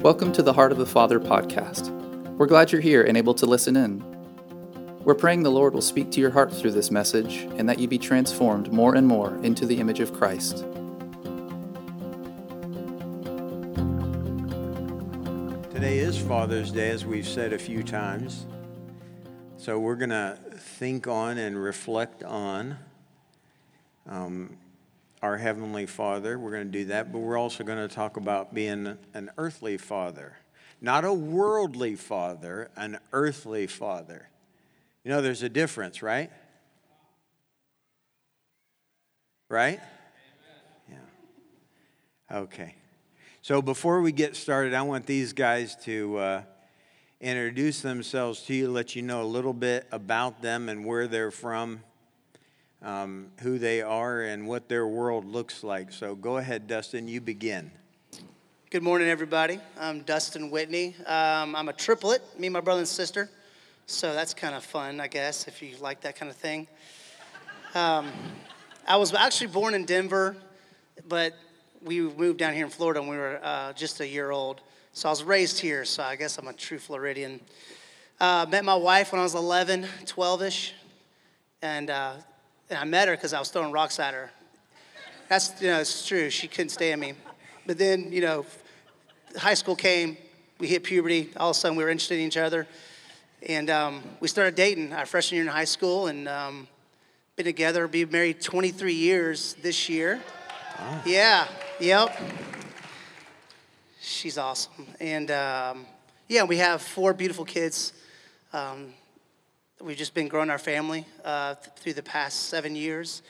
Welcome to the Heart of the Father podcast. We're glad you're here and able to listen in. We're praying the Lord will speak to your heart through this message and that you be transformed more and more into the image of Christ. Today is Father's Day, as we've said a few times. So we're going to think on and reflect on um, our Heavenly Father. We're going to do that, but we're also going to talk about being an earthly father. Not a worldly father, an earthly father. You know, there's a difference, right? Right? Yeah. Okay. So before we get started, I want these guys to uh, introduce themselves to you, let you know a little bit about them and where they're from um, who they are and what their world looks like. So go ahead, Dustin, you begin. Good morning, everybody. I'm Dustin Whitney. Um, I'm a triplet, me, my brother, and sister. So that's kind of fun, I guess, if you like that kind of thing. Um, I was actually born in Denver, but we moved down here in Florida when we were uh, just a year old. So I was raised here, so I guess I'm a true Floridian. Uh, met my wife when I was 11, 12 ish, and uh, and I met her because I was throwing rocks at her. That's, you know, it's true. She couldn't stand me. But then, you know, high school came, we hit puberty. All of a sudden, we were interested in each other. And um, we started dating our freshman year in high school and um, been together, be married 23 years this year. Wow. Yeah, yep. She's awesome. And um, yeah, we have four beautiful kids. Um, We've just been growing our family uh, th- through the past seven years.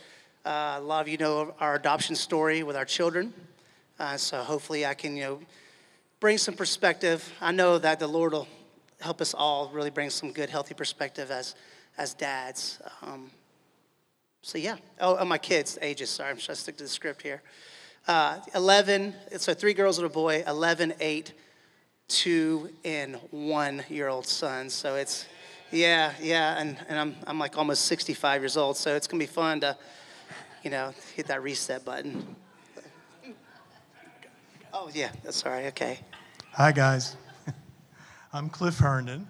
Uh, a lot of you know our adoption story with our children. Uh, so hopefully I can, you know, bring some perspective. I know that the Lord will help us all really bring some good, healthy perspective as, as dads. Um, so yeah. Oh, oh, my kids' ages. Sorry, I'm trying to stick to the script here. Uh, 11, so three girls and a boy, 11, 8, 2, and 1 year old sons. So it's, yeah, yeah, and, and I'm, I'm like almost 65 years old, so it's gonna be fun to, you know, hit that reset button. Oh, yeah, that's all right, okay. Hi, guys. I'm Cliff Herndon.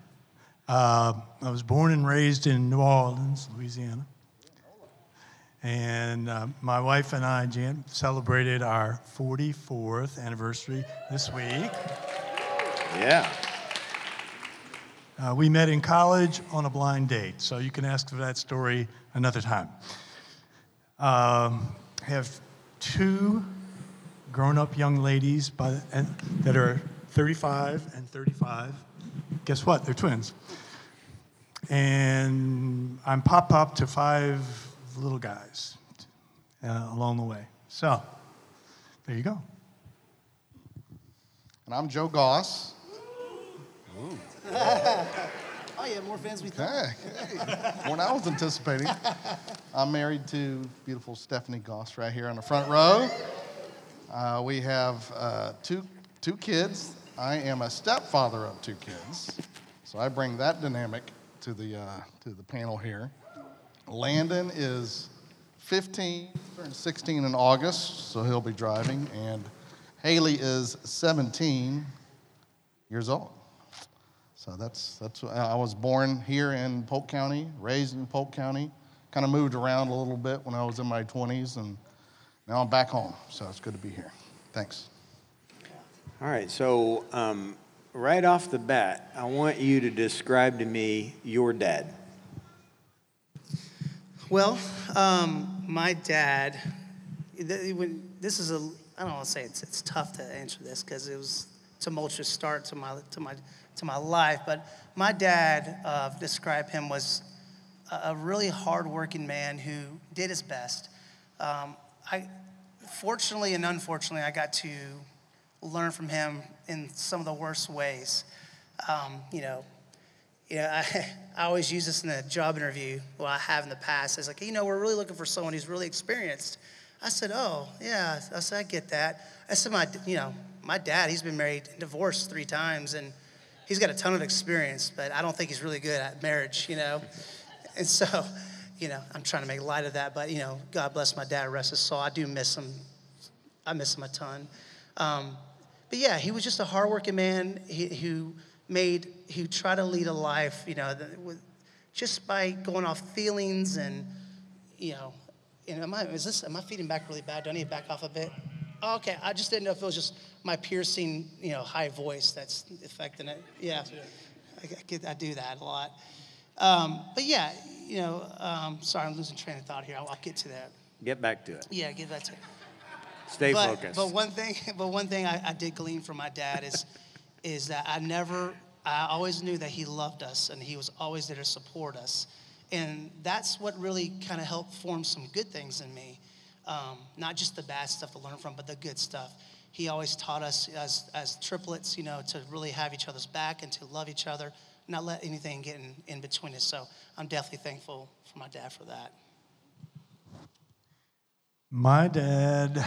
Uh, I was born and raised in New Orleans, Louisiana. And uh, my wife and I, Jan, celebrated our 44th anniversary this week. Yeah. Uh, we met in college on a blind date, so you can ask for that story another time. Um, have two grown up young ladies by, and, that are 35 and 35. Guess what? They're twins. And I'm pop pop to five little guys uh, along the way. So, there you go. And I'm Joe Goss. Ooh. oh, yeah, more fans we. Hey, hey. more than I was anticipating. I'm married to beautiful Stephanie Goss right here on the front row. Uh, we have uh, two, two kids. I am a stepfather of two kids, so I bring that dynamic to the, uh, to the panel here. Landon is 15, turned 16 in August, so he'll be driving, and Haley is 17 years old. So that's, that's, I was born here in Polk County, raised in Polk County, kind of moved around a little bit when I was in my 20s, and now I'm back home. So it's good to be here. Thanks. All right, so um, right off the bat, I want you to describe to me your dad. Well, um, my dad, this is a, I don't want to say it's, it's tough to answer this because it was tumultuous start to my, to my to my life. But my dad, uh, described him, was a really hardworking man who did his best. Um, I, fortunately and unfortunately, I got to learn from him in some of the worst ways. Um, you know, you know, I, I always use this in a job interview. Well, I have in the past. It's like, you know, we're really looking for someone who's really experienced. I said, oh, yeah. I said, I get that. I said, my, you know, my dad, he's been married and divorced three times, and he's got a ton of experience, but I don't think he's really good at marriage, you know. And so, you know, I'm trying to make light of that, but you know, God bless my dad, rest his soul. I do miss him. I miss him a ton. Um, but yeah, he was just a hardworking man who made, who tried to lead a life, you know, just by going off feelings and, you know, am I, is this, am I feeding back really bad? Do I need to back off a bit? Oh, okay, I just didn't know if it was just my piercing, you know, high voice that's affecting it. Yeah, I, I, get, I do that a lot. Um, but yeah, you know, um, sorry, I'm losing train of thought here. I'll, I'll, get to that. Get back to it. Yeah, get back to it. Stay but, focused. But one thing, but one thing I, I did glean from my dad is, is that I never, I always knew that he loved us and he was always there to support us, and that's what really kind of helped form some good things in me, um, not just the bad stuff to learn from, but the good stuff. He always taught us as as triplets, you know, to really have each other's back and to love each other, not let anything get in, in between us. So I'm definitely thankful for my dad for that. My dad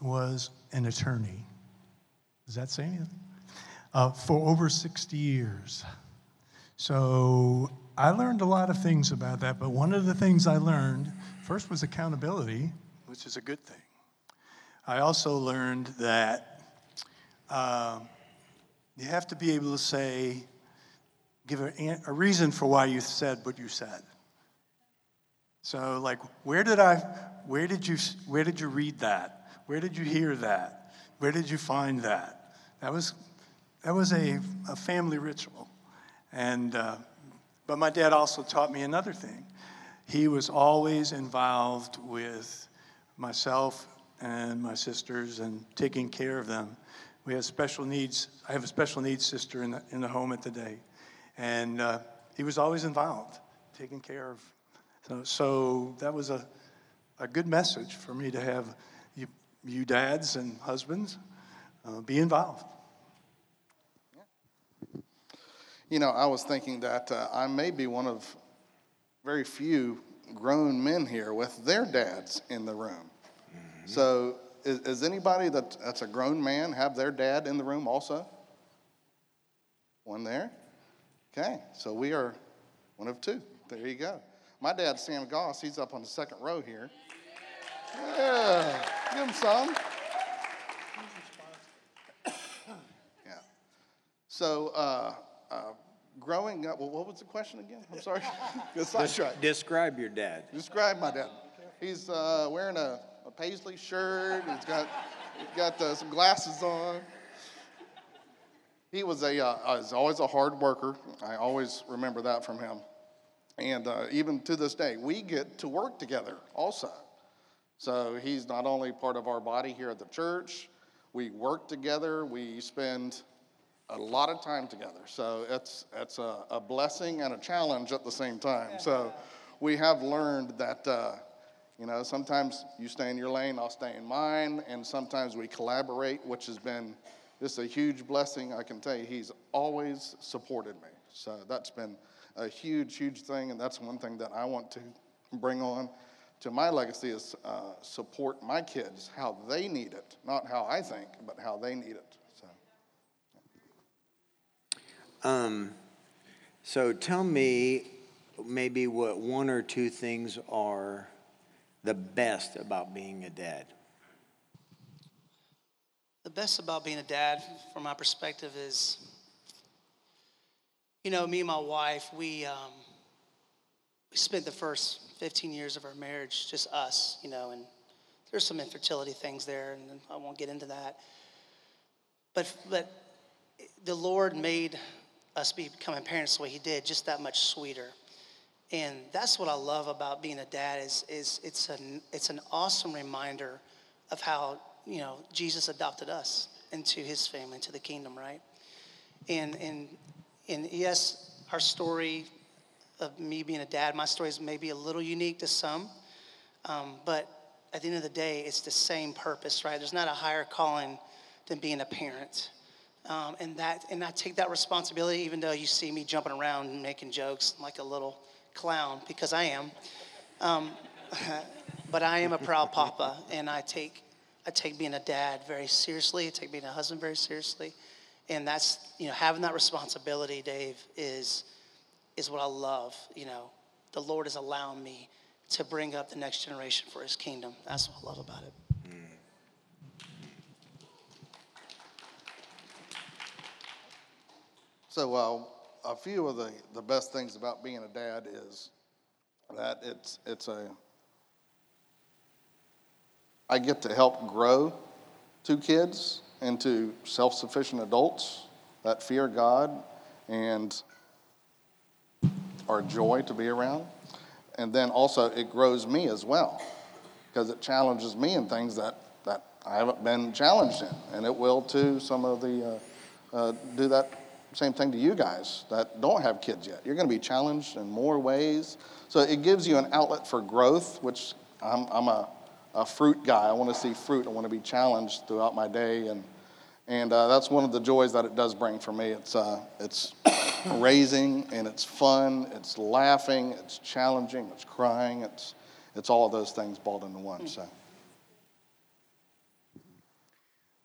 was an attorney. Does that say anything? Uh, for over 60 years. So I learned a lot of things about that, but one of the things I learned first was accountability, which is a good thing. I also learned that uh, you have to be able to say, give a, a reason for why you said what you said. So, like, where did I, where did you, where did you read that? Where did you hear that? Where did you find that? That was, that was a, a family ritual. And, uh, but my dad also taught me another thing. He was always involved with myself and my sisters and taking care of them. We have special needs. I have a special needs sister in the, in the home at the day. And uh, he was always involved, taking care of. So, so that was a, a good message for me to have you dads and husbands, uh, be involved. You know, I was thinking that uh, I may be one of very few grown men here with their dads in the room. Mm-hmm. So, is, is, anybody that, that's a grown man have their dad in the room also? One there? Okay, so we are one of two. There you go. My dad, Sam Goss. He's up on the second row here. Yeah, give him some. Yeah. So, uh, uh, growing up, well, what was the question again? I'm sorry. Des- describe your dad. Describe my dad. He's uh, wearing a, a, paisley shirt. He's got, he's got uh, some glasses on. He was a, uh, was always a hard worker. I always remember that from him. And uh, even to this day, we get to work together also. So he's not only part of our body here at the church, we work together, we spend a lot of time together. So it's, it's a, a blessing and a challenge at the same time. So we have learned that, uh, you know, sometimes you stay in your lane, I'll stay in mine, and sometimes we collaborate, which has been just a huge blessing. I can tell you, he's always supported me. So that's been a huge, huge thing, and that's one thing that I want to bring on to my legacy is uh, support my kids how they need it, not how I think, but how they need it. So, um, so tell me maybe what one or two things are the best about being a dad. The best about being a dad, from my perspective, is you know, me and my wife, we um, we spent the first 15 years of our marriage, just us, you know, and there's some infertility things there, and I won't get into that. But, but the Lord made us becoming parents the way He did, just that much sweeter. And that's what I love about being a dad is, is it's, an, it's an awesome reminder of how, you know, Jesus adopted us into his family, into the kingdom, right? And, and, and yes, our story of me being a dad. My story is maybe a little unique to some, um, but at the end of the day, it's the same purpose, right? There's not a higher calling than being a parent. Um, and that and I take that responsibility, even though you see me jumping around and making jokes like a little clown, because I am. Um, but I am a proud papa, and I take I take being a dad very seriously. I take being a husband very seriously, and that's you know having that responsibility, Dave, is is what I love. You know, the Lord is allowing me to bring up the next generation for his kingdom. That's what I love about it. So, uh, a few of the, the best things about being a dad is that it's, it's a, I get to help grow two kids into self sufficient adults that fear God and are joy to be around. And then also, it grows me as well because it challenges me in things that, that I haven't been challenged in. And it will to some of the, uh, uh, do that same thing to you guys that don't have kids yet. You're going to be challenged in more ways. So it gives you an outlet for growth, which I'm, I'm a, a fruit guy. I want to see fruit. I want to be challenged throughout my day. And, and uh, that's one of the joys that it does bring for me. It's, uh, it's raising and it's fun, it's laughing, it's challenging, it's crying, it's, it's all those things balled into one. So.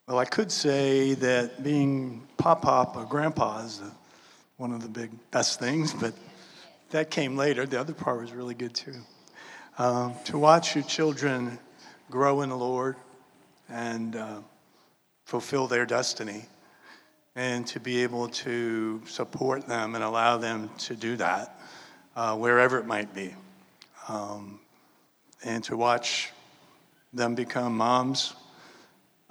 Well, I could say that being pop pop or grandpa is one of the big best things, but that came later. The other part was really good too. Um, to watch your children grow in the Lord and uh, fulfill their destiny, and to be able to support them and allow them to do that uh, wherever it might be. Um, and to watch them become moms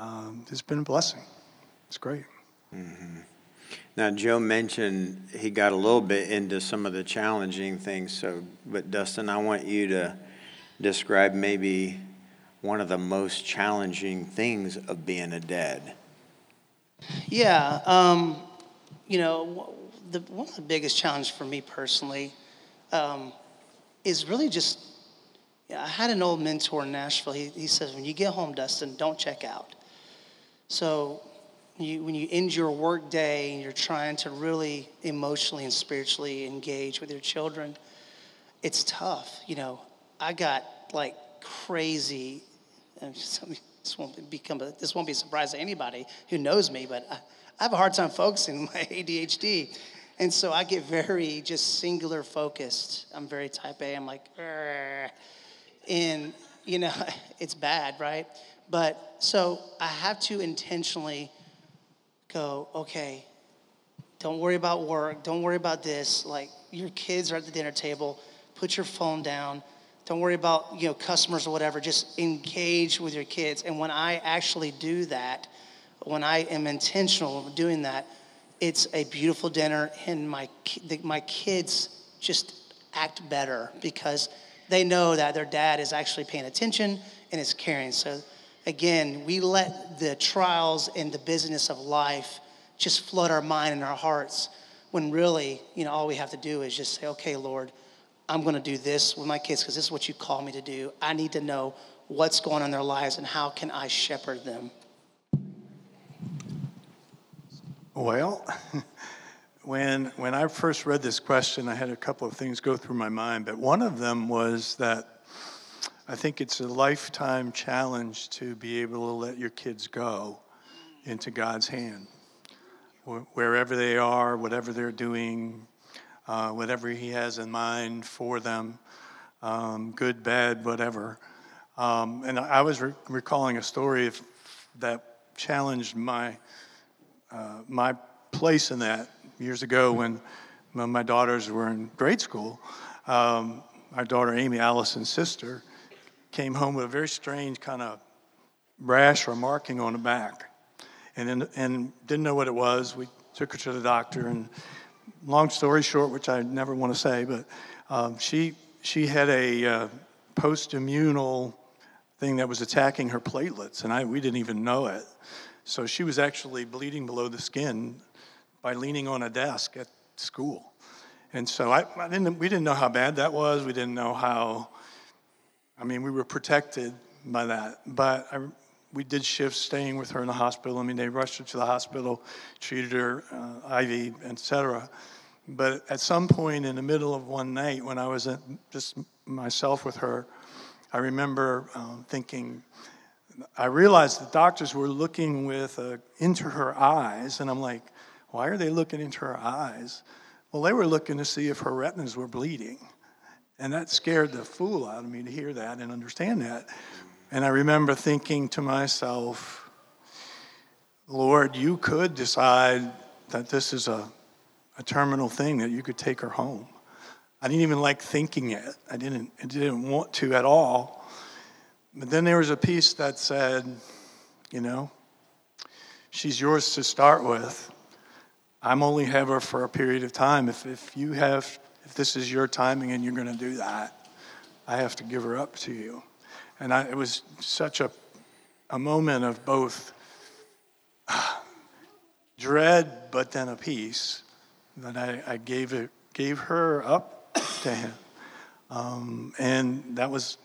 um, it's been a blessing. It's great. Mm-hmm. Now, Joe mentioned he got a little bit into some of the challenging things. So, but Dustin, I want you to describe maybe one of the most challenging things of being a dad. Yeah, um, you know, the, one of the biggest challenges for me personally um, is really just. I had an old mentor in Nashville. He, he says, when you get home, Dustin, don't check out. So you, when you end your work day and you're trying to really emotionally and spiritually engage with your children, it's tough. You know, I got like crazy. this won't become a, this won't be a surprise to anybody who knows me, but I, I have a hard time focusing my ADHD. And so I get very just singular focused. I'm very type A. I'm like, and you know, it's bad, right? But so I have to intentionally go, okay, don't worry about work. Don't worry about this. Like your kids are at the dinner table. Put your phone down. Don't worry about, you know, customers or whatever. Just engage with your kids. And when I actually do that, when I am intentional doing that, it's a beautiful dinner and my my kids just act better because they know that their dad is actually paying attention and is caring. So again, we let the trials and the business of life just flood our mind and our hearts when really, you know, all we have to do is just say, okay, Lord, I'm going to do this with my kids because this is what you call me to do. I need to know what's going on in their lives and how can I shepherd them. Well, when, when I first read this question, I had a couple of things go through my mind, but one of them was that I think it's a lifetime challenge to be able to let your kids go into God's hand. Wherever they are, whatever they're doing, uh, whatever He has in mind for them, um, good, bad, whatever. Um, and I was re- recalling a story that challenged my, uh, my place in that years ago when, when my daughters were in grade school. Um, our daughter Amy, Allison's sister, came home with a very strange kind of rash or marking on the back and, in, and didn't know what it was. We took her to the doctor, and long story short, which I never want to say, but um, she, she had a uh, post immunal thing that was attacking her platelets, and I, we didn't even know it. So she was actually bleeding below the skin by leaning on a desk at school. And so I, I didn't, we didn't know how bad that was. We didn't know how I mean, we were protected by that. But I, we did shift staying with her in the hospital. I mean, they rushed her to the hospital, treated her, uh, IV, etc. But at some point in the middle of one night, when I was just myself with her, I remember um, thinking, I realized the doctors were looking with uh, into her eyes, and I'm like, why are they looking into her eyes? Well, they were looking to see if her retinas were bleeding. And that scared the fool out of me to hear that and understand that. And I remember thinking to myself, Lord, you could decide that this is a, a terminal thing that you could take her home. I didn't even like thinking it. I didn't, I didn't want to at all. But then there was a piece that said, you know, she's yours to start with. I'm only have her for a period of time. If, if you have, if this is your timing and you're going to do that, I have to give her up to you. And I, it was such a, a moment of both dread, but then a peace that I, I gave, it, gave her up to him. Um, and that was,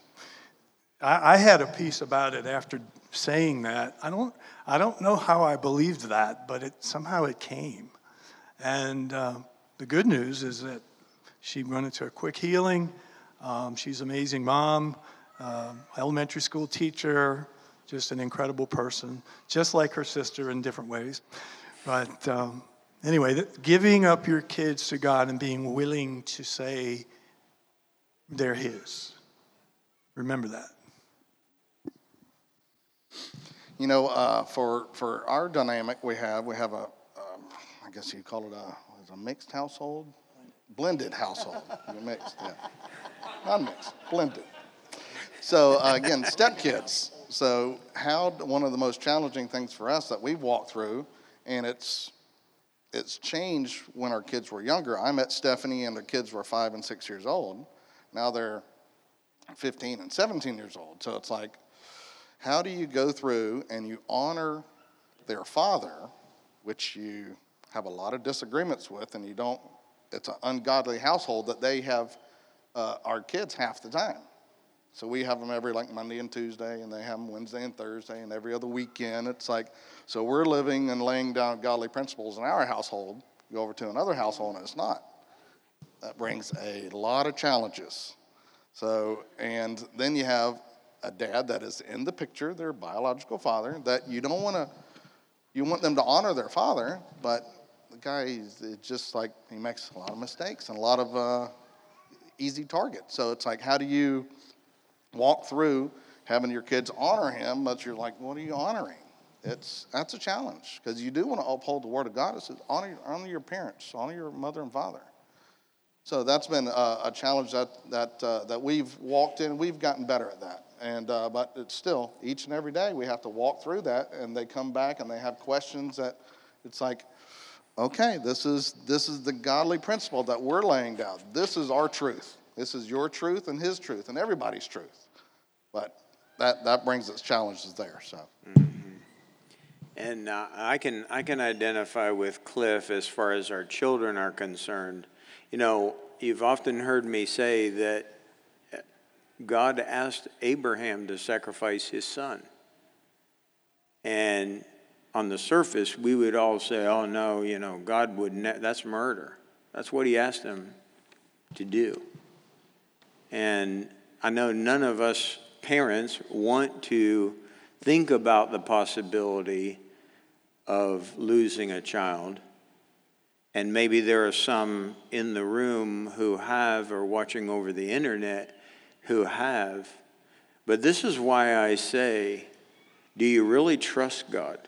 I, I had a peace about it after saying that. I don't, I don't know how I believed that, but it, somehow it came. And uh, the good news is that she went into a quick healing. Um, she's an amazing mom, uh, elementary school teacher, just an incredible person, just like her sister in different ways. But um, anyway, giving up your kids to God and being willing to say they're His. Remember that. You know, uh, for for our dynamic, we have we have a, um, I guess you call it a, a mixed household, blended household. mixed, yeah, not mixed, blended. So uh, again, stepkids. So how one of the most challenging things for us that we've walked through, and it's it's changed when our kids were younger. I met Stephanie and their kids were five and six years old. Now they're 15 and 17 years old. So it's like how do you go through and you honor their father, which you have a lot of disagreements with, and you don't, it's an ungodly household that they have uh, our kids half the time. So we have them every like Monday and Tuesday, and they have them Wednesday and Thursday, and every other weekend. It's like, so we're living and laying down godly principles in our household. Go over to another household, and it's not. That brings a lot of challenges. So, and then you have a dad that is in the picture, their biological father, that you don't want to, you want them to honor their father, but the guy is just like, he makes a lot of mistakes and a lot of uh, easy targets. So it's like, how do you walk through having your kids honor him, but you're like, what are you honoring? It's, that's a challenge because you do want to uphold the word of God. It says, honor, honor your parents, honor your mother and father. So that's been a, a challenge that, that, uh, that we've walked in. We've gotten better at that. And, uh, but it's still, each and every day, we have to walk through that. And they come back and they have questions that it's like, okay, this is, this is the godly principle that we're laying down. This is our truth. This is your truth and his truth and everybody's truth. But that, that brings its challenges there. So. Mm-hmm. And uh, I can I can identify with Cliff as far as our children are concerned. You know, you've often heard me say that God asked Abraham to sacrifice his son. And on the surface, we would all say, oh no, you know, God would, ne- that's murder. That's what he asked them to do. And I know none of us parents want to think about the possibility of losing a child. And maybe there are some in the room who have or watching over the internet who have. But this is why I say, do you really trust God?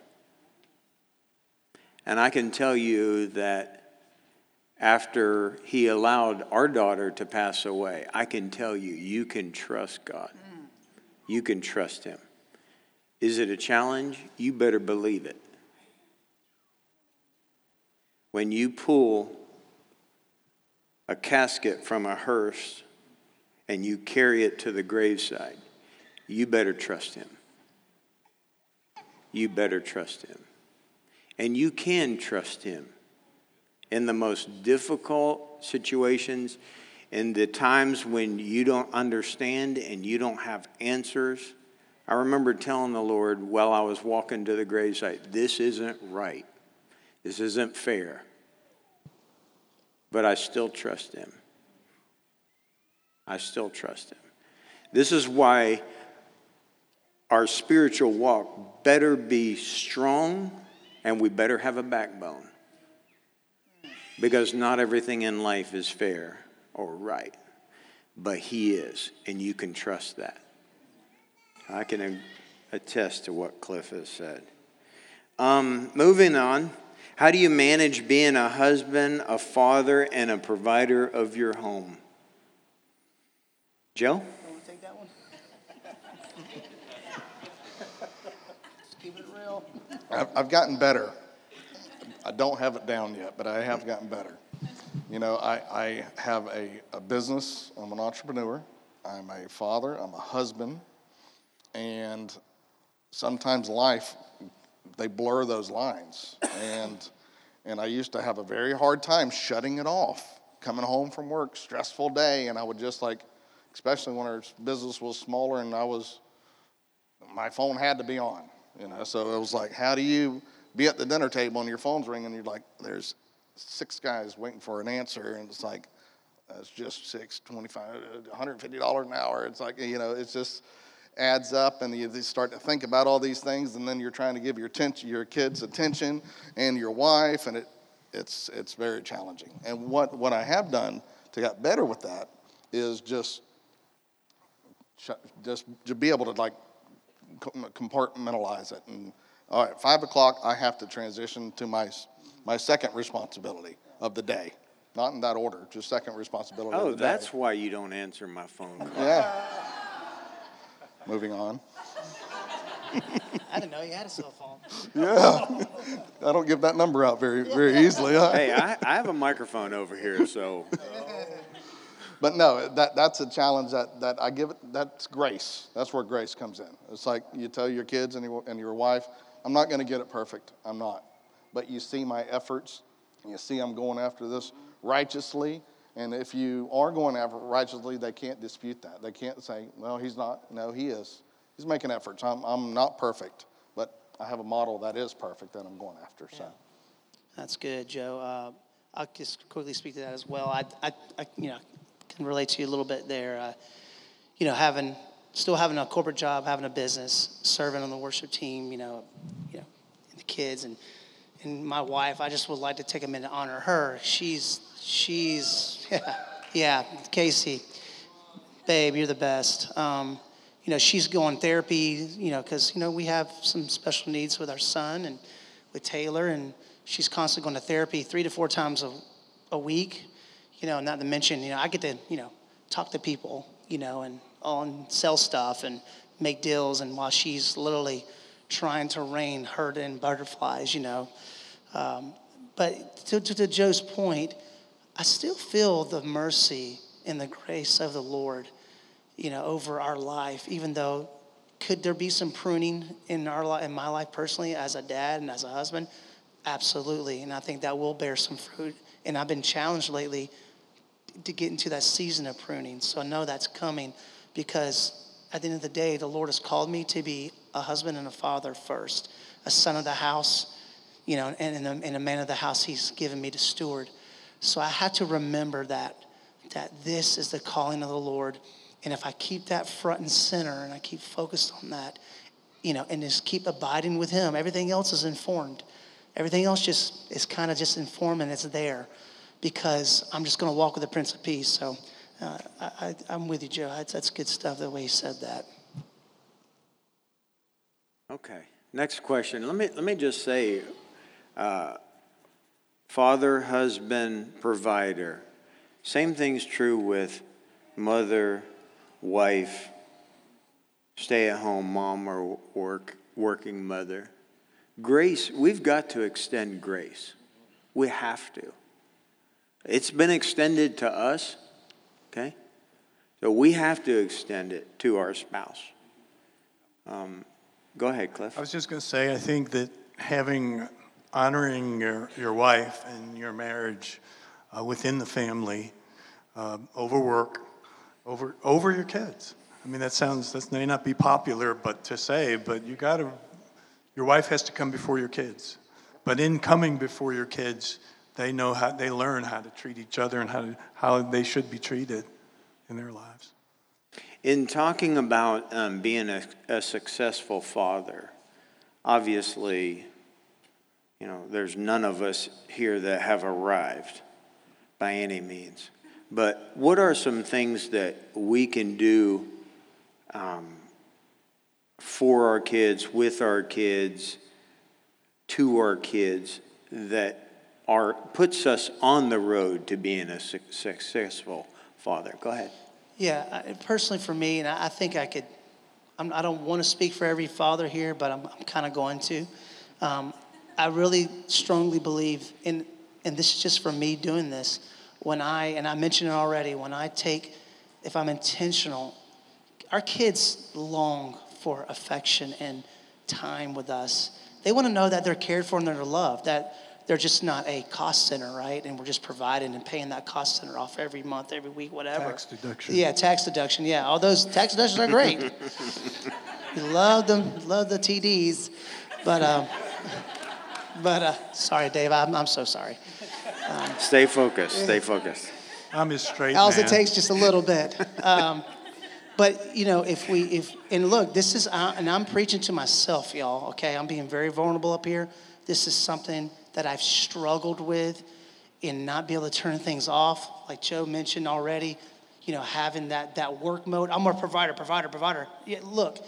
And I can tell you that after he allowed our daughter to pass away, I can tell you, you can trust God. Mm. You can trust him. Is it a challenge? You better believe it. When you pull a casket from a hearse and you carry it to the graveside, you better trust him. You better trust him. And you can trust him in the most difficult situations, in the times when you don't understand and you don't have answers. I remember telling the Lord while I was walking to the gravesite, this isn't right. This isn't fair. But I still trust him. I still trust Him. This is why our spiritual walk better be strong and we better have a backbone. Because not everything in life is fair or right, but He is, and you can trust that. I can attest to what Cliff has said. Um, moving on, How do you manage being a husband, a father, and a provider of your home? Joe? Want to take that one? Just keep it real. I've, I've gotten better. I don't have it down yet, but I have gotten better. You know, I, I have a, a business, I'm an entrepreneur, I'm a father, I'm a husband, and sometimes life, they blur those lines. And, and I used to have a very hard time shutting it off, coming home from work, stressful day, and I would just like, especially when our business was smaller and I was, my phone had to be on, you know, so it was like, how do you be at the dinner table and your phone's ringing and you're like, there's six guys waiting for an answer, and it's like, that's just six, 25, $150 an hour. It's like, you know, it's just adds up, and you start to think about all these things, and then you're trying to give your, attention, your kids attention and your wife, and it, it's, it's very challenging. And what, what I have done to get better with that is just, just to be able to like compartmentalize it. And all right, five o'clock, I have to transition to my, my second responsibility of the day. Not in that order, just second responsibility Oh, of the day. that's why you don't answer my phone call. Yeah. Moving on. I didn't know you had a cell phone. Yeah. I don't give that number out very, very easily. huh? Hey, I, I have a microphone over here, so But no, that, that's a challenge that, that I give it, that's grace. That's where grace comes in. It's like you tell your kids and your, and your wife, I'm not going to get it perfect. I'm not. But you see my efforts, and you see I'm going after this righteously. And if you are going after righteously, they can't dispute that. They can't say, no, he's not. No, he is. He's making efforts. I'm, I'm not perfect, but I have a model that is perfect that I'm going after. So. That's good, Joe. Uh, I'll just quickly speak to that as well. I, I, I you know, can relate to you a little bit there. Uh, you know, having still having a corporate job, having a business, serving on the worship team. You know, you know, the kids and and my wife. I just would like to take a minute to honor her. She's she's yeah, yeah Casey, babe, you're the best. Um, you know, she's going therapy. You know, because you know we have some special needs with our son and with Taylor, and she's constantly going to therapy three to four times a, a week. You know, not to mention, you know, I get to you know talk to people, you know, and on sell stuff and make deals, and while she's literally trying to rein herd in butterflies, you know. Um, but to, to, to Joe's point, I still feel the mercy and the grace of the Lord, you know, over our life, even though could there be some pruning in our life, in my life personally as a dad and as a husband? Absolutely. And I think that will bear some fruit. And I've been challenged lately to get into that season of pruning. So I know that's coming because at the end of the day, the Lord has called me to be a husband and a father first, a son of the house, you know, and, and, a, and a man of the house he's given me to steward. So I had to remember that, that this is the calling of the Lord. And if I keep that front and center and I keep focused on that, you know, and just keep abiding with him, everything else is informed. Everything else just is kind of just informed and it's there because I'm just going to walk with the Prince of Peace. So uh, I, am with you, Joe. That's, that's good stuff the way he said that. Okay. Next question. Let me let me just say, uh, father, husband, provider. Same thing's true with mother, wife, stay-at-home mom, or work working mother. Grace. We've got to extend grace. We have to. It's been extended to us. Okay. So we have to extend it to our spouse. Um, Go ahead, Cliff. I was just going to say, I think that having, honoring your, your wife and your marriage uh, within the family uh, over work, over, over your kids. I mean, that sounds, that may not be popular but to say, but you got to, your wife has to come before your kids. But in coming before your kids, they know how, they learn how to treat each other and how, to, how they should be treated in their lives. In talking about um, being a, a successful father, obviously, you know, there's none of us here that have arrived by any means. But what are some things that we can do um, for our kids, with our kids, to our kids, that are puts us on the road to being a successful father. Go ahead. Yeah, personally for me, and I think I could. I'm, I do not want to speak for every father here, but I'm, I'm kind of going to. Um, I really strongly believe in, and this is just for me doing this. When I and I mentioned it already, when I take, if I'm intentional, our kids long for affection and time with us. They want to know that they're cared for and they're loved. That they're just not a cost center, right? And we're just providing and paying that cost center off every month, every week, whatever. Tax deduction. Yeah, tax deduction. Yeah, all those tax deductions are great. you love them, love the TDs, but um, but uh, sorry, Dave, I'm, I'm so sorry. Um, stay focused. Stay focused. I'm as straight. All it takes just a little bit. Um, but you know, if we if and look, this is uh, and I'm preaching to myself, y'all. Okay, I'm being very vulnerable up here. This is something that I've struggled with in not being able to turn things off, like Joe mentioned already, you know, having that, that work mode. I'm a provider, provider, provider. Yeah, look,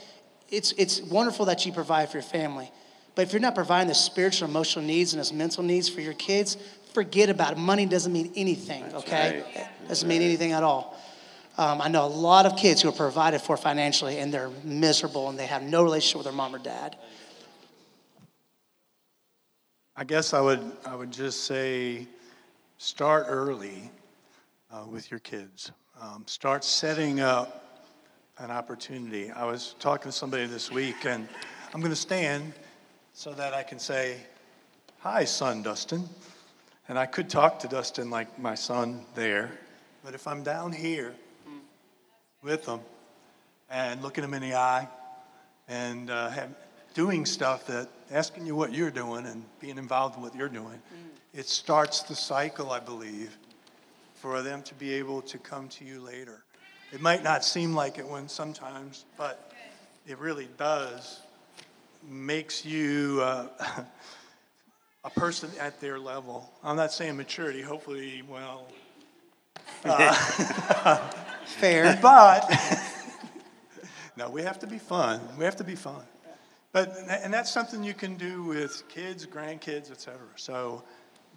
it's, it's wonderful that you provide for your family. But if you're not providing the spiritual, emotional needs and those mental needs for your kids, forget about it. Money doesn't mean anything, okay? Right. Doesn't mean anything at all. Um, I know a lot of kids who are provided for financially and they're miserable and they have no relationship with their mom or dad. I guess I would, I would just say start early uh, with your kids. Um, start setting up an opportunity. I was talking to somebody this week, and I'm going to stand so that I can say, Hi, son Dustin. And I could talk to Dustin like my son there, but if I'm down here with him and looking him in the eye and uh, have, doing stuff that asking you what you're doing and being involved in what you're doing, mm. it starts the cycle, I believe, for them to be able to come to you later. It might not seem like it when sometimes, but it really does makes you uh, a person at their level. I'm not saying maturity. Hopefully, well, uh, fair, but no, we have to be fun. We have to be fun. But, and that's something you can do with kids, grandkids, et cetera. So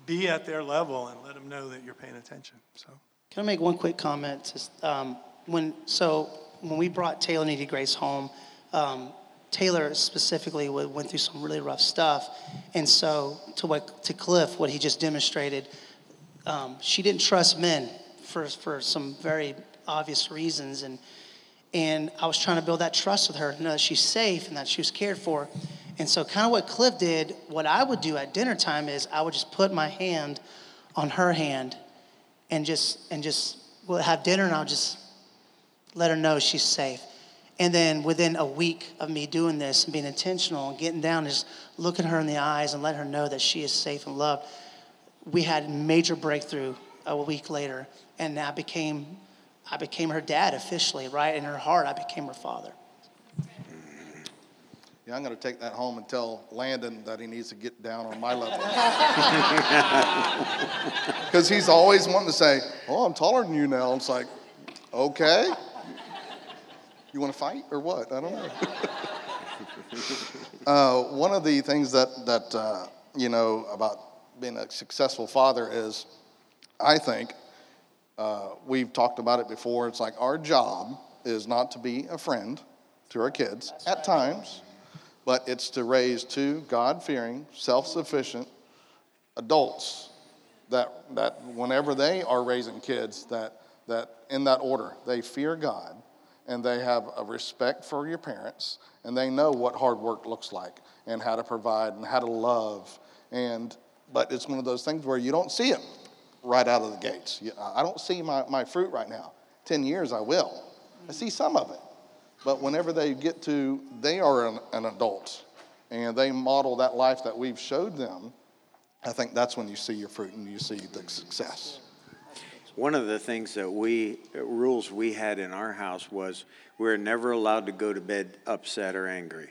be at their level and let them know that you're paying attention. So. Can I make one quick comment? Um, when, so when we brought Taylor Needy Grace home, um, Taylor specifically went through some really rough stuff. And so to, what, to Cliff, what he just demonstrated, um, she didn't trust men for, for some very obvious reasons. And and I was trying to build that trust with her, know that she's safe and that she was cared for. And so, kind of what Cliff did, what I would do at dinner time is I would just put my hand on her hand and just and just we'll have dinner and I'll just let her know she's safe. And then within a week of me doing this and being intentional and getting down, just looking her in the eyes and letting her know that she is safe and loved, we had a major breakthrough a week later, and I became I became her dad officially, right? In her heart, I became her father. Yeah, I'm going to take that home and tell Landon that he needs to get down on my level. Because he's always wanting to say, Oh, I'm taller than you now. It's like, okay. You want to fight or what? I don't know. uh, one of the things that, that uh, you know, about being a successful father is, I think, uh, we've talked about it before. It's like our job is not to be a friend to our kids That's at right. times, but it's to raise two God fearing, self sufficient adults that, that whenever they are raising kids, that, that in that order, they fear God and they have a respect for your parents and they know what hard work looks like and how to provide and how to love. And, but it's one of those things where you don't see it right out of the gates. I don't see my, my fruit right now. 10 years, I will. I see some of it. But whenever they get to, they are an, an adult and they model that life that we've showed them, I think that's when you see your fruit and you see the success. One of the things that we, uh, rules we had in our house was we were never allowed to go to bed upset or angry.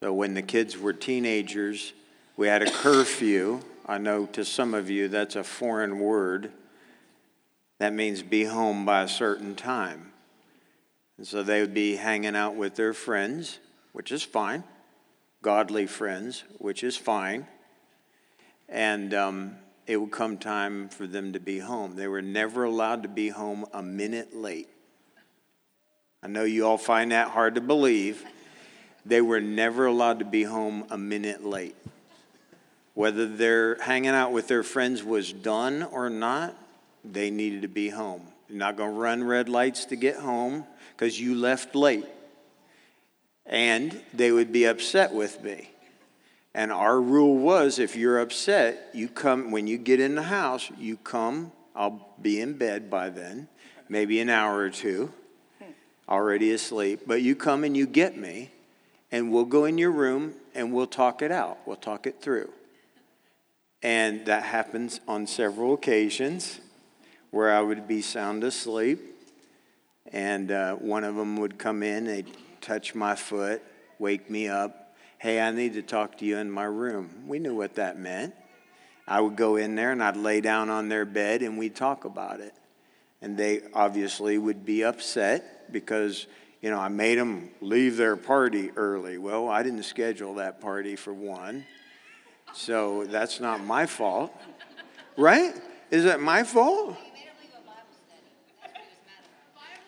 So when the kids were teenagers, we had a curfew I know to some of you that's a foreign word. That means be home by a certain time. And so they would be hanging out with their friends, which is fine, godly friends, which is fine. And um, it would come time for them to be home. They were never allowed to be home a minute late. I know you all find that hard to believe. They were never allowed to be home a minute late. Whether their hanging out with their friends was done or not, they needed to be home. You're not going to run red lights to get home because you left late. And they would be upset with me. And our rule was if you're upset, you come, when you get in the house, you come, I'll be in bed by then, maybe an hour or two, already asleep, but you come and you get me, and we'll go in your room and we'll talk it out. We'll talk it through. And that happens on several occasions where I would be sound asleep, and uh, one of them would come in, they'd touch my foot, wake me up. Hey, I need to talk to you in my room. We knew what that meant. I would go in there and I'd lay down on their bed and we'd talk about it. And they obviously would be upset because, you know, I made them leave their party early. Well, I didn't schedule that party for one. So that's not my fault. Right? Is that my fault?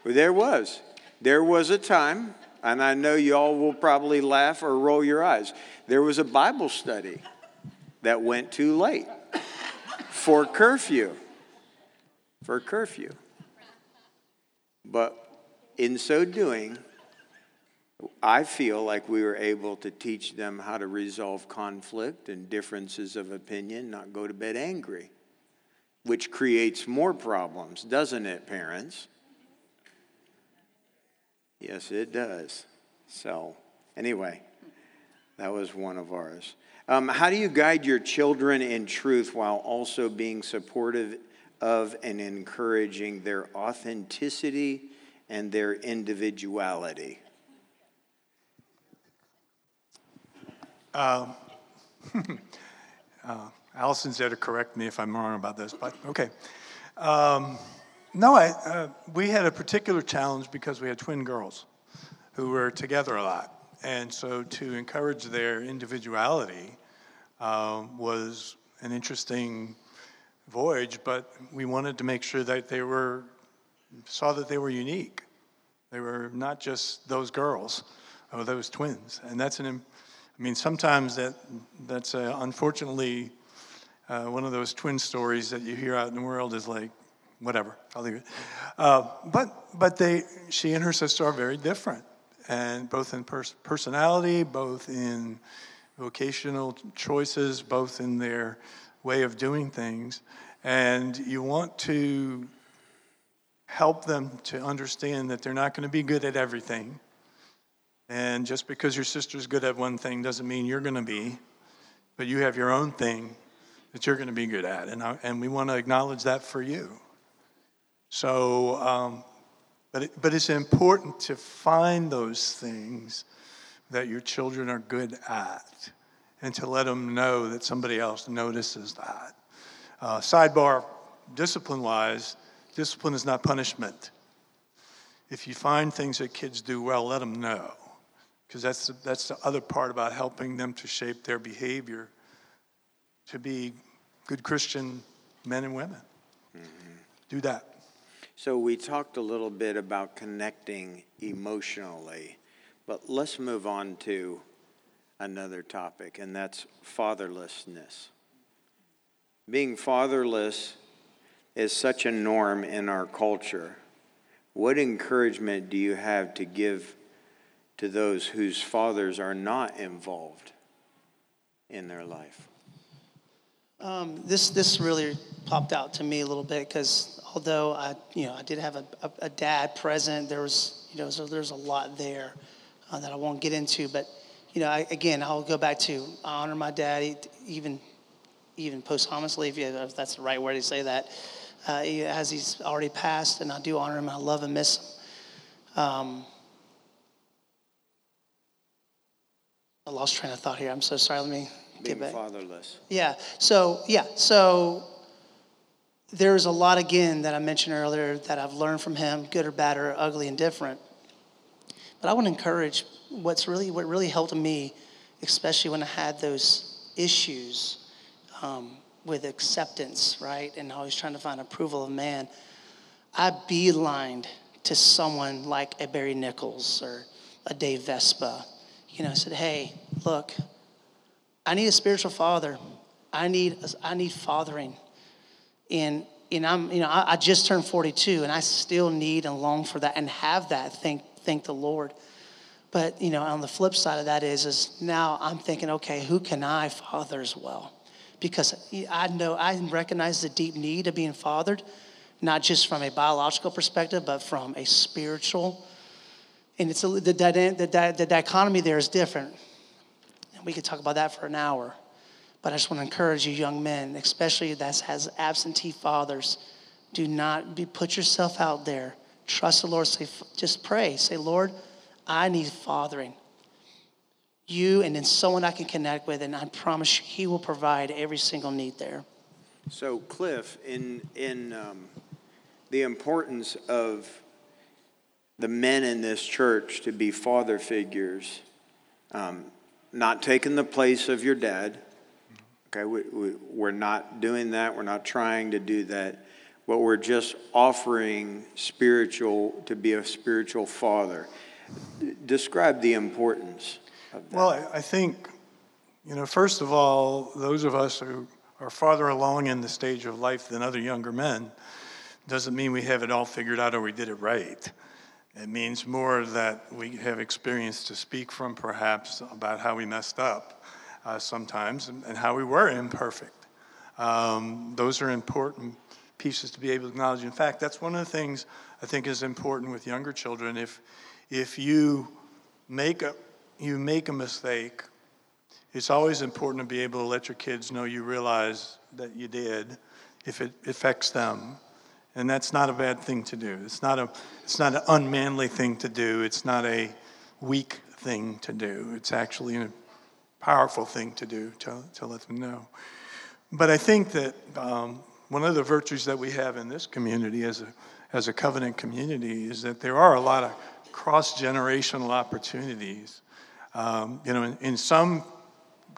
Well, there was. There was a time, and I know y'all will probably laugh or roll your eyes. There was a Bible study that went too late for curfew. For curfew. But in so doing, I feel like we were able to teach them how to resolve conflict and differences of opinion, not go to bed angry, which creates more problems, doesn't it, parents? Yes, it does. So, anyway, that was one of ours. Um, how do you guide your children in truth while also being supportive of and encouraging their authenticity and their individuality? Uh, uh, Allison's there to correct me if I'm wrong about this, but okay. Um, no, I, uh, we had a particular challenge because we had twin girls who were together a lot. And so to encourage their individuality um, was an interesting voyage, but we wanted to make sure that they were, saw that they were unique. They were not just those girls or those twins. And that's an, I mean, sometimes that, that's uh, unfortunately uh, one of those twin stories that you hear out in the world is like, whatever, I'll leave it. Uh, but but they, she and her sister are very different, and both in pers- personality, both in vocational choices, both in their way of doing things, and you want to help them to understand that they're not going to be good at everything. And just because your sister's good at one thing doesn't mean you're going to be, but you have your own thing that you're going to be good at. And, I, and we want to acknowledge that for you. So, um, but, it, but it's important to find those things that your children are good at and to let them know that somebody else notices that. Uh, sidebar, discipline wise, discipline is not punishment. If you find things that kids do well, let them know. Because that's, that's the other part about helping them to shape their behavior to be good Christian men and women. Mm-hmm. Do that. So, we talked a little bit about connecting emotionally, but let's move on to another topic, and that's fatherlessness. Being fatherless is such a norm in our culture. What encouragement do you have to give to those whose fathers are not involved in their life? Um, this this really popped out to me a little bit because although I, you know, I did have a, a, a dad present, there was, you know, so there's a lot there uh, that I won't get into. But, you know, I, again, I'll go back to I honor my dad, even, even posthumously, if, you, if that's the right word to say that, uh, as he's already passed, and I do honor him, I love and miss him. Um, I lost train of thought here. I'm so sorry. Let me Being get back. fatherless. Yeah. So yeah. So there's a lot again that I mentioned earlier that I've learned from him, good or bad or ugly and different. But I want to encourage what's really what really helped me, especially when I had those issues um, with acceptance, right? And always trying to find approval of man. I beelined to someone like a Barry Nichols or a Dave Vespa. You know, I said, hey, look, I need a spiritual father. I need, I need fathering. And, and I'm, you know, I, I just turned 42 and I still need and long for that and have that, thank, thank the Lord. But, you know, on the flip side of that is, is now I'm thinking, okay, who can I father as well? Because I know, I recognize the deep need of being fathered, not just from a biological perspective, but from a spiritual. And it's a, the, the, the dichotomy there is different. And we could talk about that for an hour. But I just want to encourage you, young men, especially that has absentee fathers, do not be, put yourself out there. Trust the Lord. Say, just pray. Say, Lord, I need fathering. You and then someone I can connect with, and I promise you, He will provide every single need there. So, Cliff, in in um, the importance of the men in this church to be father figures, um, not taking the place of your dad. Okay, we, we, we're not doing that. We're not trying to do that. But we're just offering spiritual to be a spiritual father. Describe the importance of that. Well, I think, you know, first of all, those of us who are farther along in the stage of life than other younger men doesn't mean we have it all figured out or we did it right. It means more that we have experience to speak from, perhaps, about how we messed up uh, sometimes and, and, how we were imperfect. Um, those are important pieces to be able to acknowledge. In fact, that's one of the things I think is important with younger children. If, if you make a, you make a mistake, it's always important to be able to let your kids know you realize that you did if it affects them. And that's not a bad thing to do. It's not, a, it's not an unmanly thing to do. It's not a weak thing to do. It's actually a powerful thing to do to, to let them know. But I think that um, one of the virtues that we have in this community as a, as a covenant community is that there are a lot of cross generational opportunities. Um, you know, in, in, some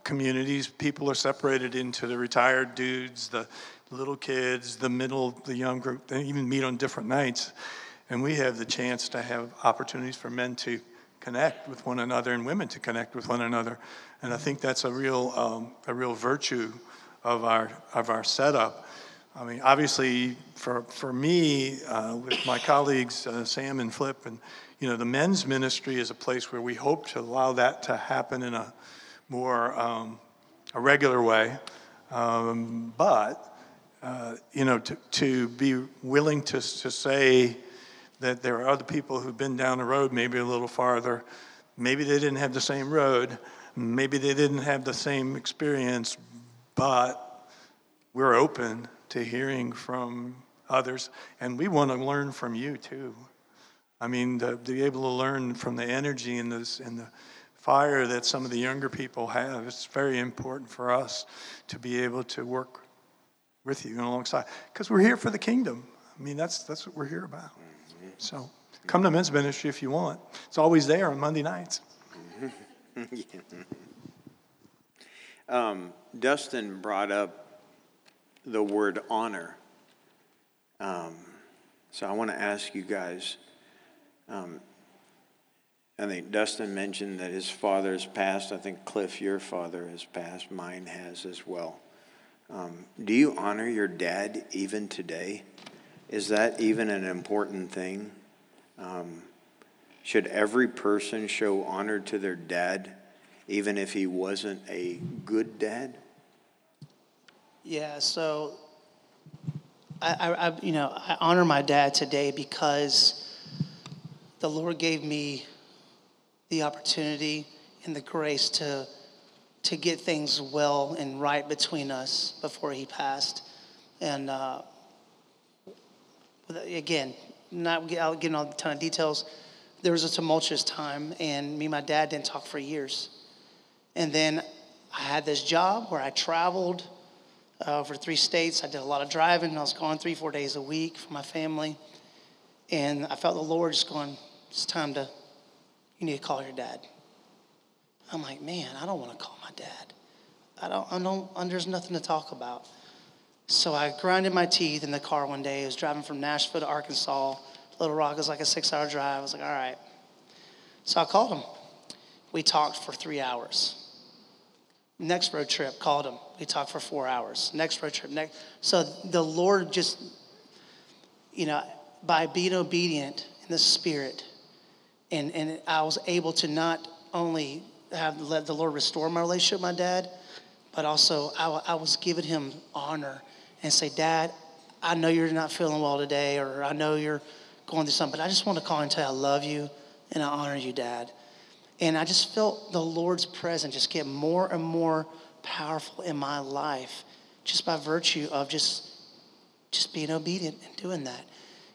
communities, people are separated into the retired dudes, the little kids, the middle, the young group. They even meet on different nights. And we have the chance to have opportunities for men to connect with one another and women to connect with one another. And I think that's a real, um, a real virtue of our, of our setup. I mean, obviously, for, for me, uh, with my colleagues, uh, Sam and Flip, and, you know, the men's ministry is a place where we hope to allow that to happen in a more um, a regular way. Um, but, uh, you know, to, to be willing to, to say that there are other people who've been down the road maybe a little farther. Maybe they didn't have the same road. Maybe they didn't have the same experience, but we're open to hearing from others, and we want to learn from you too. I mean, to, be able to learn from the energy and, this, and the fire that some of the younger people have, it's very important for us to be able to work with you and alongside, because we're here for the kingdom. I mean, that's, that's what we're here about. So come to men's ministry if you want. It's always there on Monday nights. um, Dustin brought up the word honor. Um, so I want to ask you guys. Um, I think Dustin mentioned that his father has passed. I think Cliff, your father has passed. Mine has as well. Um, do you honor your dad even today? Is that even an important thing? Um, should every person show honor to their dad, even if he wasn't a good dad? Yeah, so I, I, you know, I honor my dad today because the Lord gave me the opportunity and the grace to to get things well and right between us before he passed. And uh, again, not get, getting all a ton of details. There was a tumultuous time, and me and my dad didn't talk for years. And then I had this job where I traveled uh, over three states. I did a lot of driving. I was gone three, four days a week for my family. And I felt the Lord just going, it's time to, you need to call your dad. I'm like, man, I don't want to call my dad. I don't, I don't, and there's nothing to talk about. So I grinded my teeth in the car one day. I was driving from Nashville to Arkansas. Little Rock is like a six hour drive. I was like, all right. So I called him. We talked for three hours. Next road trip, called him. We talked for four hours. Next road trip, next. So the Lord just, you know, by being obedient in the Spirit, and, and I was able to not only have let the Lord restore my relationship with my dad, but also I, I was giving him honor and say, Dad, I know you're not feeling well today, or I know you're going through something, but I just want to call and tell you I love you and I honor you, Dad. And I just felt the Lord's presence just get more and more powerful in my life just by virtue of just just being obedient and doing that.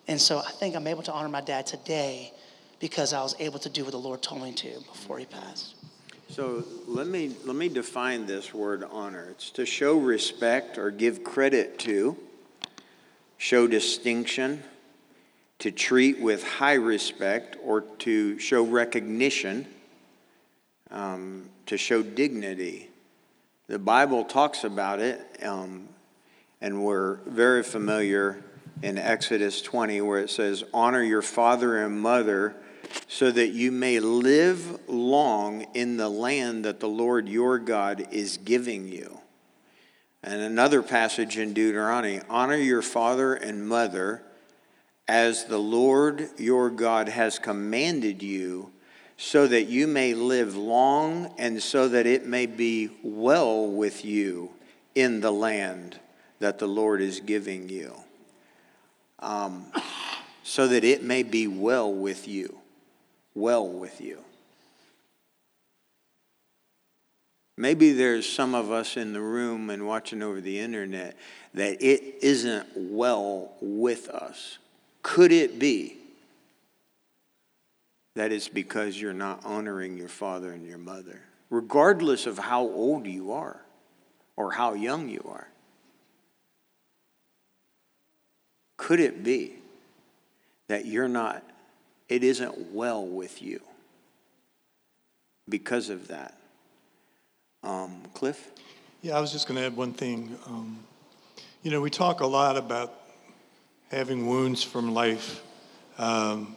And so I think I'm able to honor my dad today because I was able to do what the Lord told me to before he passed. So let me let me define this word honor. It's to show respect or give credit to, show distinction, to treat with high respect or to show recognition, um, to show dignity. The Bible talks about it, um, and we're very familiar in Exodus 20 where it says, Honor your father and mother so that you may live long in the land that the Lord your God is giving you. And another passage in Deuteronomy honor your father and mother as the Lord your God has commanded you, so that you may live long and so that it may be well with you in the land that the Lord is giving you. Um, so that it may be well with you. Well with you. Maybe there's some of us in the room and watching over the internet that it isn't well with us. Could it be that it's because you're not honoring your father and your mother, regardless of how old you are or how young you are? Could it be that you're not, it isn't well with you because of that? Um, Cliff? Yeah, I was just going to add one thing. Um, you know, we talk a lot about having wounds from life, um,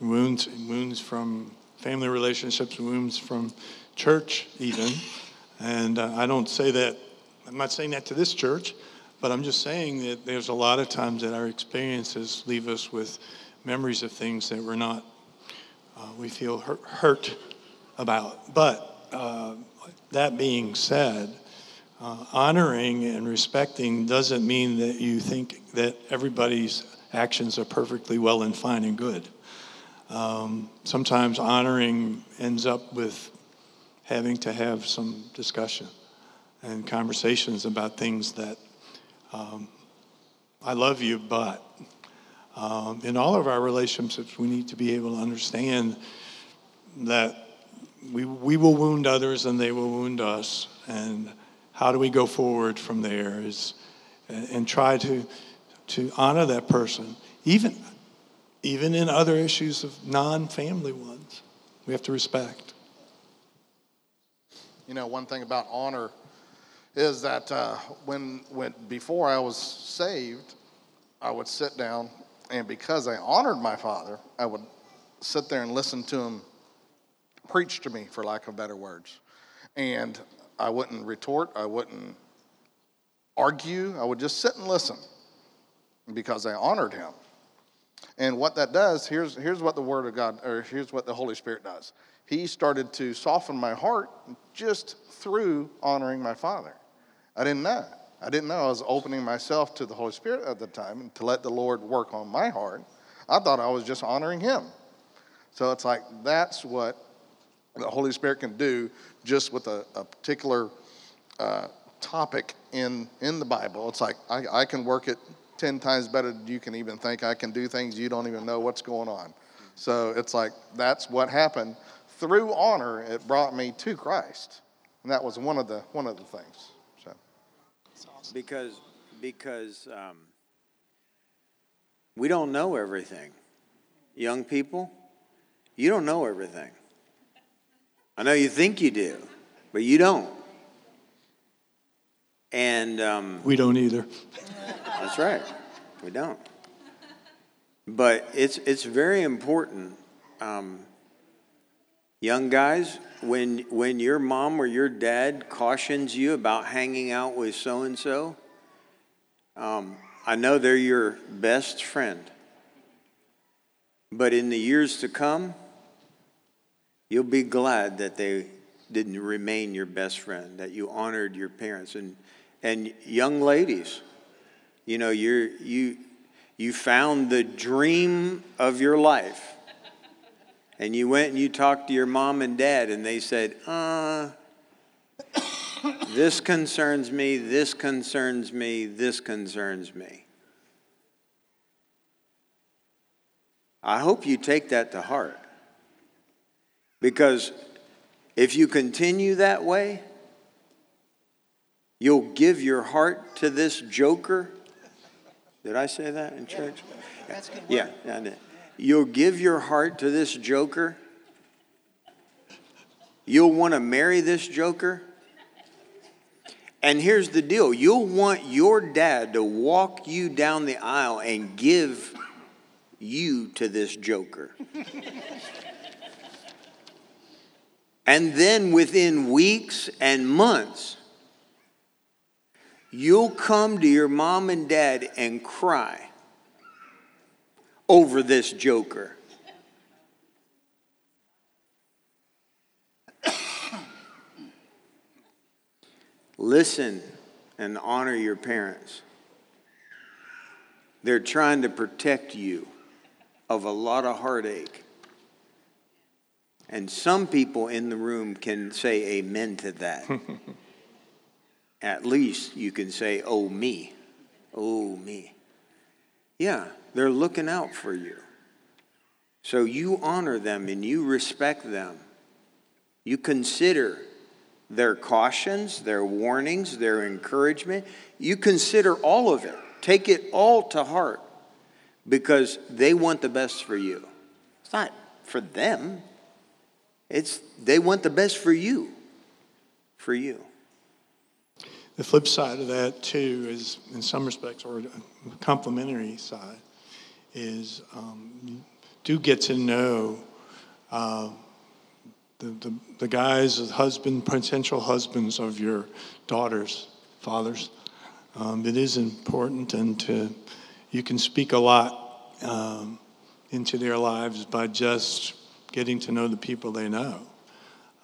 wounds, wounds from family relationships, wounds from church, even. And uh, I don't say that, I'm not saying that to this church, but I'm just saying that there's a lot of times that our experiences leave us with memories of things that we're not, uh, we feel hurt, hurt about. But uh, that being said, uh, honoring and respecting doesn't mean that you think that everybody's actions are perfectly well and fine and good. Um, sometimes honoring ends up with having to have some discussion and conversations about things that um, I love you, but um, in all of our relationships, we need to be able to understand that we, we will wound others and they will wound us. And how do we go forward from there is, and try to, to honor that person, even, even in other issues of non family ones. We have to respect. You know, one thing about honor is that uh, when, when before I was saved, I would sit down, and because I honored my father, I would sit there and listen to him preach to me, for lack of better words. And I wouldn't retort, I wouldn't argue, I would just sit and listen because I honored him. And what that does, here's, here's what the Word of God, or here's what the Holy Spirit does. He started to soften my heart just through honoring my Father. I didn't know. I didn't know I was opening myself to the Holy Spirit at the time to let the Lord work on my heart. I thought I was just honoring Him. So it's like that's what the Holy Spirit can do just with a, a particular uh, topic in, in the Bible. It's like I, I can work it 10 times better than you can even think. I can do things you don't even know what's going on. So it's like that's what happened. Through honor, it brought me to Christ. And that was one of the, one of the things. Because, because um, we don't know everything. Young people, you don't know everything. I know you think you do, but you don't. And um, We don't either. that's right, we don't. But it's it's very important, um, young guys. When when your mom or your dad cautions you about hanging out with so and so, I know they're your best friend. But in the years to come, you'll be glad that they didn't remain your best friend, that you honored your parents. And, and young ladies, you know, you're, you, you found the dream of your life. And you went and you talked to your mom and dad, and they said, uh, this concerns me, this concerns me, this concerns me. I hope you take that to heart. Because if you continue that way, you'll give your heart to this joker. Did I say that in church? That's good. Yeah, yeah, I did. You'll give your heart to this joker. You'll want to marry this joker. And here's the deal you'll want your dad to walk you down the aisle and give you to this joker. and then within weeks and months, you'll come to your mom and dad and cry over this joker. Listen and honor your parents. They're trying to protect you of a lot of heartache. And some people in the room can say amen to that. At least you can say, oh, me. Oh, me. Yeah, they're looking out for you. So you honor them and you respect them. You consider their cautions, their warnings, their encouragement. You consider all of it. Take it all to heart because they want the best for you. It's not for them. It's they want the best for you. For you. The flip side of that, too, is in some respects, or a complementary side, is um, do get to know uh, the, the, the guys, the husband, potential husbands of your daughters, fathers. Um, it is important, and to, you can speak a lot um, into their lives by just getting to know the people they know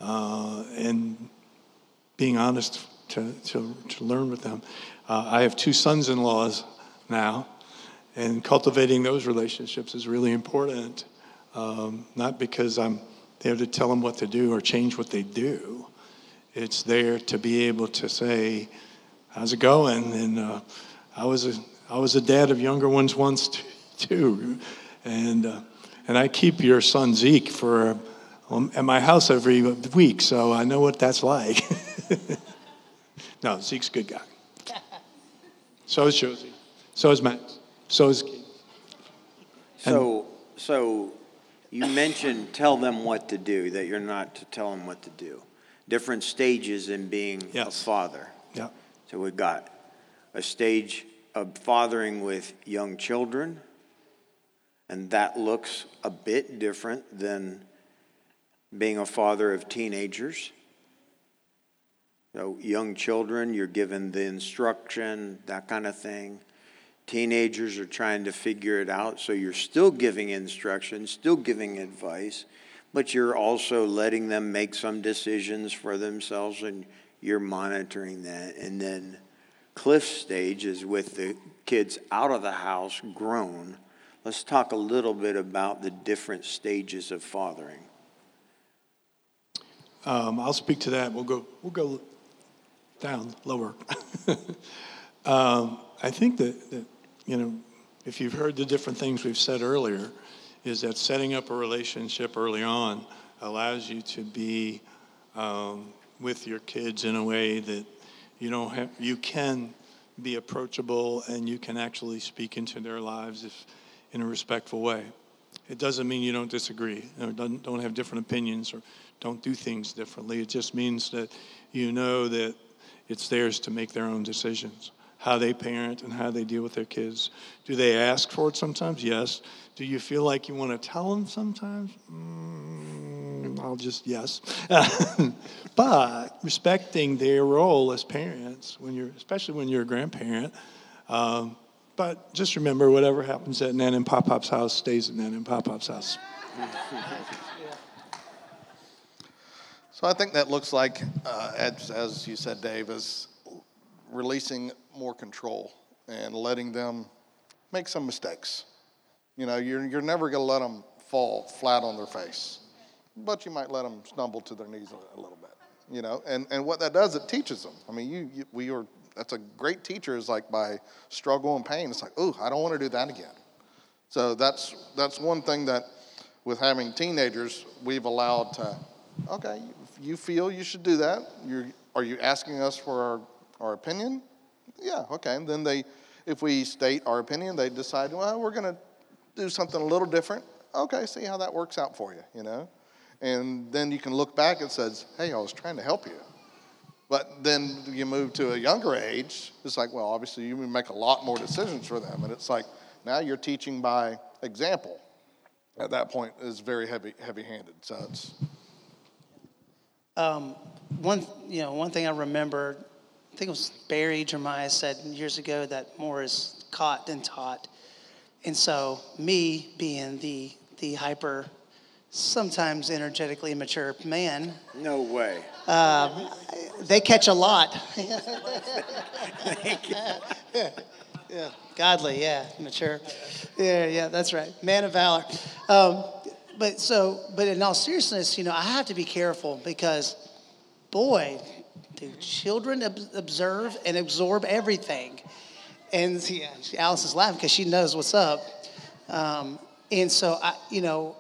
uh, and being honest to, to, to learn with them. Uh, I have two sons in laws now, and cultivating those relationships is really important. Um, not because I'm there to tell them what to do or change what they do, it's there to be able to say, How's it going? And uh, I, was a, I was a dad of younger ones once too. And, uh, and I keep your son Zeke for um, at my house every week, so I know what that's like. no, Zeke's a good guy. So is Josie. So is Max. So. So so you mentioned tell them what to do, that you're not to tell them what to do. Different stages in being a Yes. father. Yeah. So we've got a stage of fathering with young children, and that looks a bit different than being a father of teenagers. So, young children, you're given the instruction, that kind of thing. Teenagers are trying to figure it out, so you're still giving instruction, still giving advice, but you're also letting them make some decisions for themselves and you're monitoring that. And then cliff stage is with the kids out of the house, grown. Let's talk a little bit about the different stages of fathering. Um, I'll speak to that. We'll go. We'll go down lower. um, I think that, that you know, if you've heard the different things we've said earlier, is that setting up a relationship early on allows you to be um, with your kids in a way that you don't have. You can be approachable and you can actually speak into their lives if, in a respectful way. It doesn't mean you don't disagree or don't, don't have different opinions or don't do things differently. It just means that you know that It's theirs to make their own decisions, how they parent and how they deal with their kids. Do they ask for it sometimes? Yes. Do you feel like you want to tell them sometimes? Mm, I'll just yes. but respecting their role as parents, when you're, especially when you're a grandparent, um, but just remember, whatever happens at Nan and Pop Pop's house stays at Nan and Pop Pop's house. So I think that looks like, uh, as, as you said, Dave, is releasing more control and letting them make some mistakes. You know, you're, you're never going to let them fall flat on their face, but you might let them stumble to their knees a, a little bit. You know, and, and what that does, it teaches them. I mean, you, you we are that's a great teacher is like by struggle and pain. It's like, oh, I don't want to do that again. So that's that's one thing that with having teenagers we've allowed to. Okay, you feel you should do that. You're, are you asking us for our, our opinion? Yeah, okay. And then they, if we state our opinion, they decide, well, we're going to do something a little different. Okay, see how that works out for you, you know? And then you can look back and says, hey, I was trying to help you. But then you move to a younger age, it's like, well, obviously you make a lot more decisions for them. And it's like, now you're teaching by example. At that point is very heavy, heavy-handed. So it's um, one, you know, one thing I remember, think it was Barry Jeremiah said years ago that more is caught than taught. And so, me being the the hyper, sometimes energetically immature man. No way. Um, they catch a lot. yeah, godly, yeah, mature. Yeah, yeah, that's right. Man of valor. Um, but so, but in all seriousness, you know, I have to be careful because, boy, do children observe and absorb everything. And yeah, Alice is laughing because she knows what's up. Um, and so, I, you know,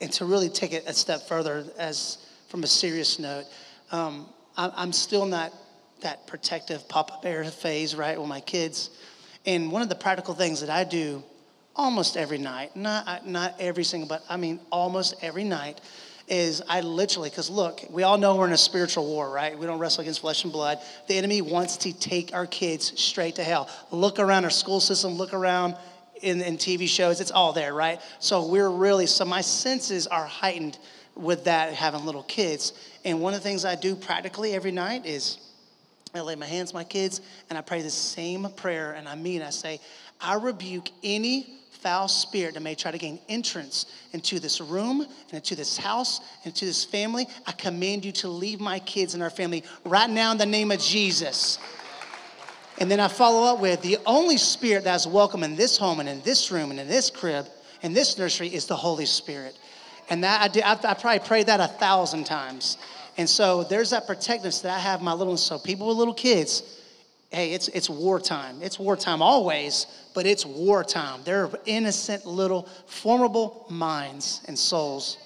and to really take it a step further, as from a serious note, um, I, I'm still not that protective papa bear phase, right, with my kids. And one of the practical things that I do almost every night, not, not every single, but I mean almost every night, is I literally, because look, we all know we're in a spiritual war, right? We don't wrestle against flesh and blood. The enemy wants to take our kids straight to hell. Look around our school system, look around in, in TV shows, it's all there, right? So we're really, so my senses are heightened with that, having little kids. And one of the things I do practically every night is I lay my hands on my kids and I pray the same prayer and I mean, I say, I rebuke any foul spirit that may try to gain entrance into this room and into this house and into this family, I command you to leave my kids and our family right now in the name of Jesus. And then I follow up with the only spirit that's welcome in this home and in this room and in this crib and this nursery is the Holy Spirit. And that I, did, I, I probably prayed that a thousand times. And so there's that protectiveness that I have my little. So people with little kids, hey, it's, it's wartime. It's wartime always, but it's wartime. They're innocent little formable minds and souls.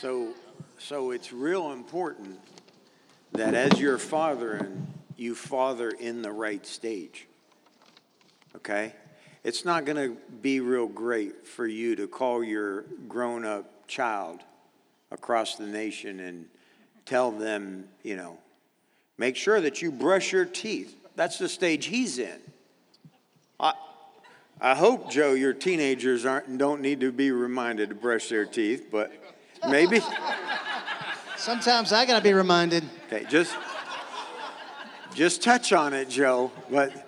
So, so it's real important that as your father and you father in the right stage. Okay? It's not going to be real great for you to call your grown up child across the nation and tell them, you know, Make sure that you brush your teeth. That's the stage he's in. I, I hope, Joe, your teenagers aren't don't need to be reminded to brush their teeth, but maybe. Sometimes I gotta be reminded. Okay, just just touch on it, Joe. But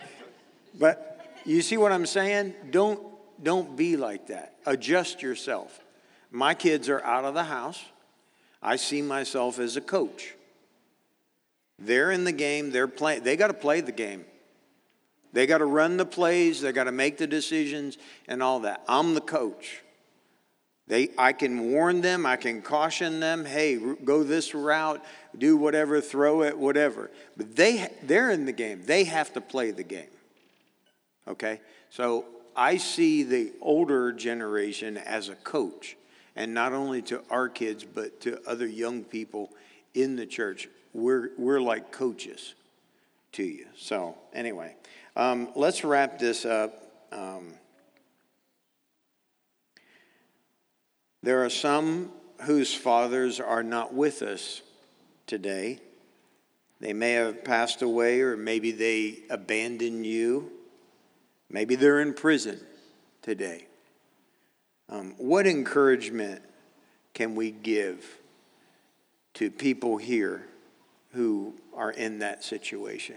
but you see what I'm saying? Don't don't be like that. Adjust yourself. My kids are out of the house. I see myself as a coach. They're in the game, they're playing, they got to play the game. They got to run the plays, they got to make the decisions and all that. I'm the coach. They, I can warn them, I can caution them, hey, go this route, do whatever, throw it, whatever. But they, they're in the game. They have to play the game. Okay? So I see the older generation as a coach, and not only to our kids, but to other young people in the church we're, we're like coaches to you. So, anyway, um, let's wrap this up. Um, there are some whose fathers are not with us today. They may have passed away, or maybe they abandoned you. Maybe they're in prison today. Um, what encouragement can we give to people here who are in that situation?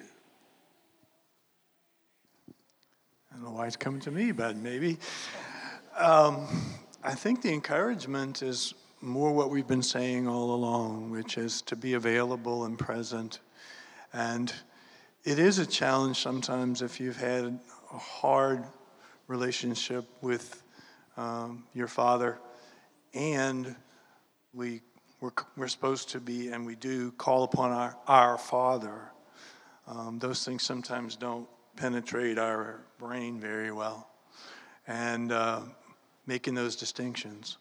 I don't know why it's coming to me, but maybe. Um, I think the encouragement is more what we've been saying all along, which is to be available and present. And it is a challenge sometimes if you've had a hard relationship with um, your father, and we we're, we're supposed to be, and we do call upon our our Father. Um, those things sometimes don't penetrate our brain very well, and uh, making those distinctions.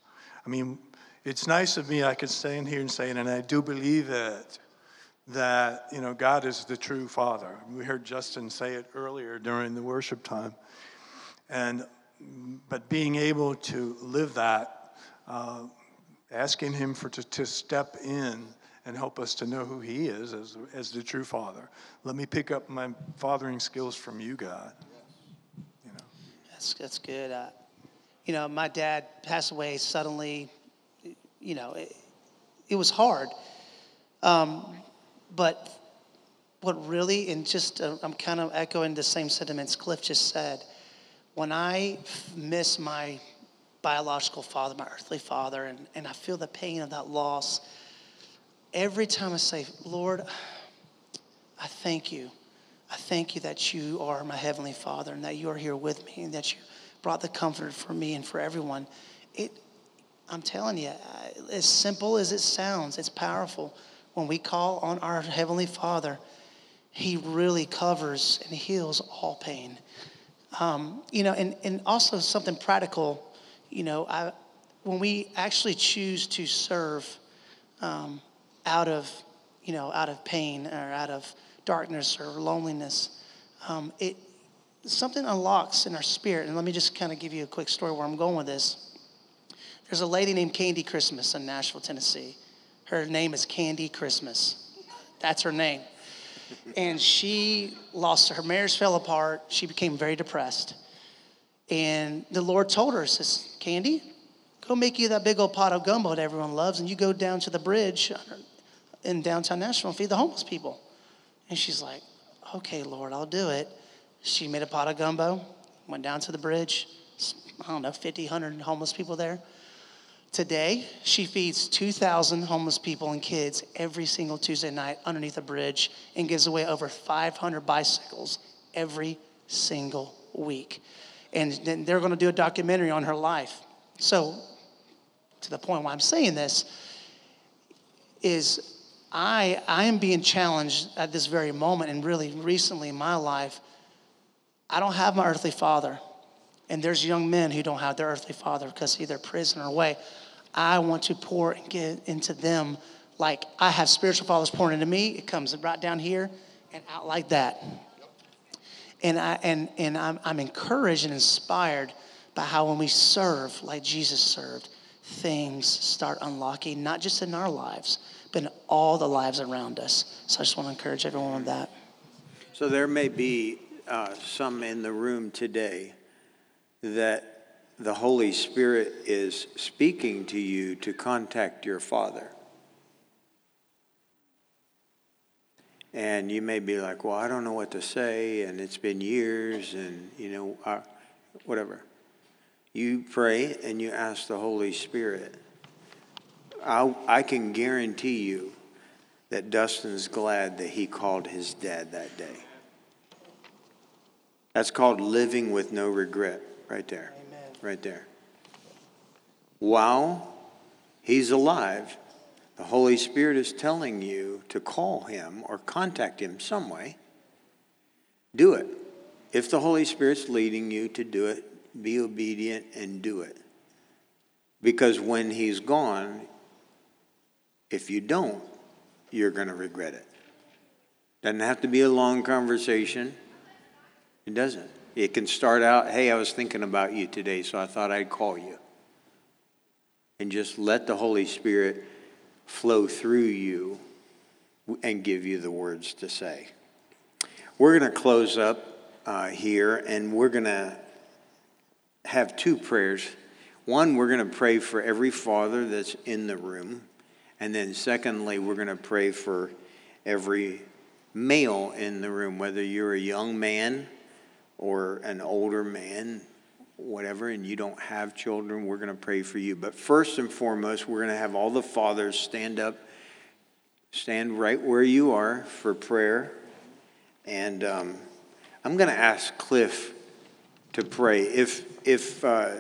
I mean, it's nice of me. I could stand here and say it, and I do believe it. That you know, God is the true Father. We heard Justin say it earlier during the worship time, and but being able to live that, uh, asking Him for to, to step in and help us to know who He is as, as the true Father. Let me pick up my fathering skills from you, God. You know. That's, that's good. Uh, you know, my dad passed away suddenly. You know, it, it was hard. Um, but what really, and just uh, I'm kind of echoing the same sentiments Cliff just said when I miss my biological father, my earthly father, and, and I feel the pain of that loss, every time I say, Lord, I thank you. I thank you that you are my heavenly father and that you are here with me and that you brought the comfort for me and for everyone. It, I'm telling you, as simple as it sounds, it's powerful. When we call on our heavenly father, he really covers and heals all pain. Um, you know, and, and also something practical, you know, I, when we actually choose to serve um, out of, you know, out of pain or out of darkness or loneliness, um, it something unlocks in our spirit. And let me just kind of give you a quick story where I'm going with this. There's a lady named Candy Christmas in Nashville, Tennessee. Her name is Candy Christmas. That's her name and she lost her marriage fell apart she became very depressed and the lord told her says candy go make you that big old pot of gumbo that everyone loves and you go down to the bridge in downtown nashville and feed the homeless people. And she's like okay lord i'll do it. She made a pot of gumbo went down to the bridge. I don't know 50 100 homeless people there. Today, she feeds 2,000 homeless people and kids every single Tuesday night underneath a bridge and gives away over 500 bicycles every single week. And then they're going to do a documentary on her life. So, to the point why I'm saying this is I, I am being challenged at this very moment and really recently in my life. I don't have my earthly father. And there's young men who don't have their earthly father because either prison or away. I want to pour and get into them like I have spiritual fathers pouring into me. It comes right down here and out like that. And, I, and, and I'm, I'm encouraged and inspired by how when we serve like Jesus served, things start unlocking, not just in our lives, but in all the lives around us. So I just want to encourage everyone with that. So there may be uh, some in the room today that the Holy Spirit is speaking to you to contact your Father. And you may be like, well, I don't know what to say, and it's been years, and, you know, uh, whatever. You pray and you ask the Holy Spirit. I, I can guarantee you that Dustin's glad that he called his dad that day. That's called living with no regret, right there right there. While he's alive, the Holy Spirit is telling you to call him or contact him some way. Do it. If the Holy Spirit's leading you to do it, be obedient and do it. Because when he's gone, if you don't, you're going to regret it. Doesn't have to be a long conversation. It doesn't. It can start out, hey, I was thinking about you today, so I thought I'd call you. And just let the Holy Spirit flow through you and give you the words to say. We're going to close up uh, here and we're going to have two prayers. One, we're going to pray for every father that's in the room. And then, secondly, we're going to pray for every male in the room, whether you're a young man or an older man, whatever, and you don't have children, we're going to pray for you. But first and foremost, we're going to have all the fathers stand up, stand right where you are for prayer. And um, I'm going to ask Cliff to pray. If, if, uh,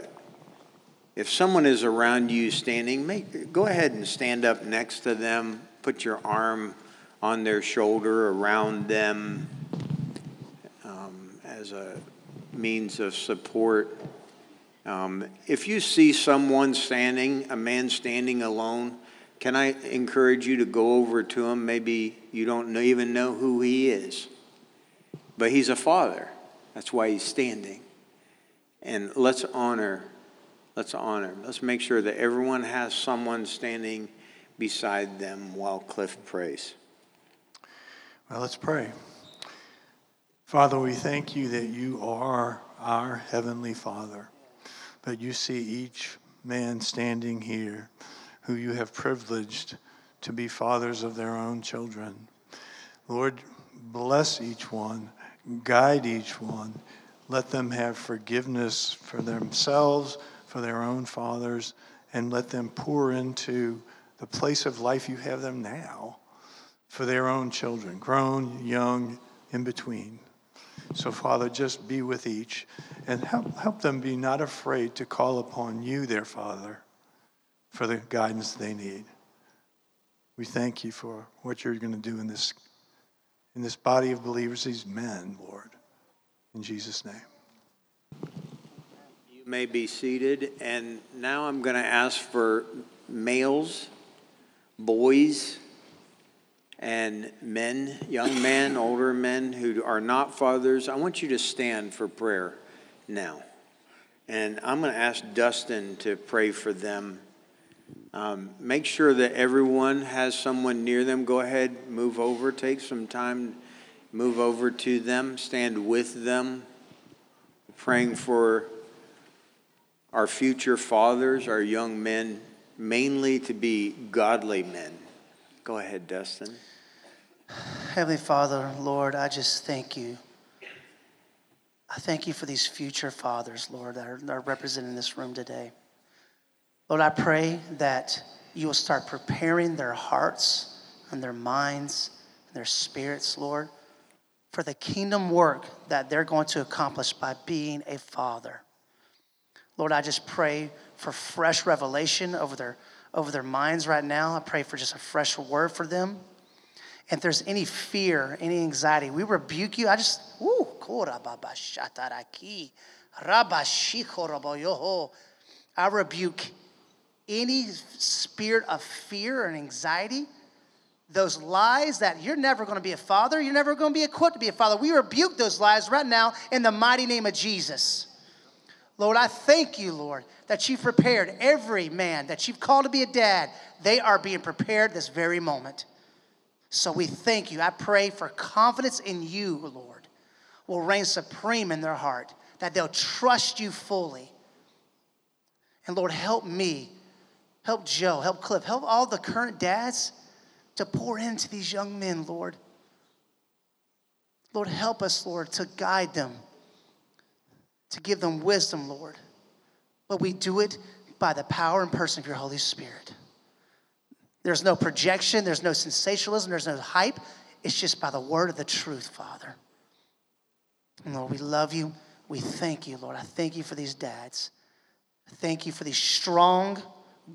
if someone is around you standing, make, go ahead and stand up next to them, put your arm on their shoulder, around them, um, as a means of support. Um, if you see someone standing, a man standing alone, can I encourage you to go over to him? Maybe you don't know, even know who he is, but he's a father. That's why he's standing. And let's honor, let's honor. Let's make sure that everyone has someone standing beside them while Cliff prays. Well, let's pray. Father, we thank you that you are our Heavenly Father, but you see each man standing here who you have privileged to be fathers of their own children. Lord, bless each one, guide each one, let them have forgiveness for themselves, for their own fathers, and let them pour into the place of life you have them now for their own children, grown, young, in between. So, Father, just be with each and help, help them be not afraid to call upon you, their Father, for the guidance they need. We thank you for what you're going to do in this, in this body of believers, these men, Lord. In Jesus' name. You may be seated. And now I'm going to ask for males, boys, and men, young men, older men who are not fathers, I want you to stand for prayer now. And I'm going to ask Dustin to pray for them. Um, make sure that everyone has someone near them. Go ahead, move over, take some time, move over to them, stand with them, praying for our future fathers, our young men, mainly to be godly men. Go ahead, Dustin. Heavenly Father, Lord, I just thank you. I thank you for these future fathers, Lord, that are, that are represented in this room today. Lord, I pray that you will start preparing their hearts and their minds and their spirits, Lord, for the kingdom work that they're going to accomplish by being a father. Lord, I just pray for fresh revelation over their, over their minds right now. I pray for just a fresh word for them. And if there's any fear, any anxiety, we rebuke you. I just, ooh, I rebuke any spirit of fear and anxiety, those lies that you're never going to be a father, you're never going to be equipped to be a father. We rebuke those lies right now in the mighty name of Jesus. Lord, I thank you, Lord, that you've prepared every man that you've called to be a dad. They are being prepared this very moment. So we thank you. I pray for confidence in you, Lord, will reign supreme in their heart, that they'll trust you fully. And Lord, help me, help Joe, help Cliff, help all the current dads to pour into these young men, Lord. Lord, help us, Lord, to guide them, to give them wisdom, Lord. But we do it by the power and person of your Holy Spirit. There's no projection, there's no sensationalism, there's no hype. It's just by the word of the truth, Father. And Lord, we love you. We thank you, Lord. I thank you for these dads. Thank you for these strong,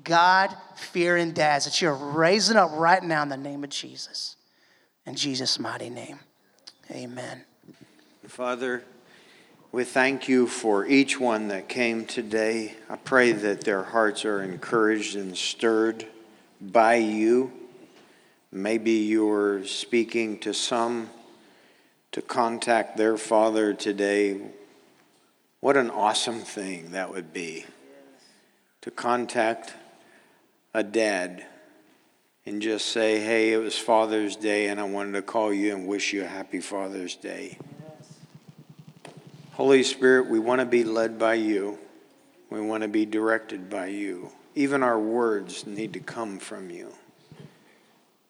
God fearing dads that you're raising up right now in the name of Jesus. In Jesus' mighty name, amen. Father, we thank you for each one that came today. I pray that their hearts are encouraged and stirred by you. Maybe you're speaking to some to contact their father today. What an awesome thing that would be to contact a dad and just say, hey, it was Father's Day, and I wanted to call you and wish you a happy Father's Day. Holy Spirit, we want to be led by you. We want to be directed by you. Even our words need to come from you.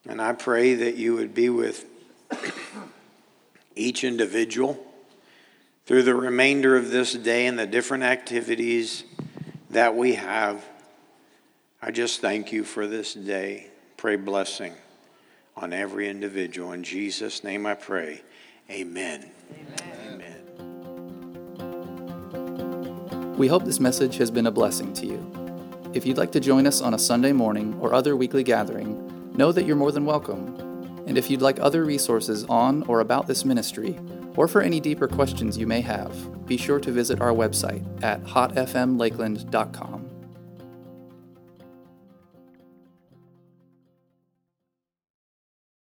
And I pray that you would be with each individual through the remainder of this day and the different activities that we have. I just thank you for this day. Pray blessing on every individual. In Jesus' name I pray. Amen. Amen. We hope this message has been a blessing to you. If you'd like to join us on a Sunday morning or other weekly gathering, know that you're more than welcome. And if you'd like other resources on or about this ministry, or for any deeper questions you may have, be sure to visit our website at hotfmlakeland.com.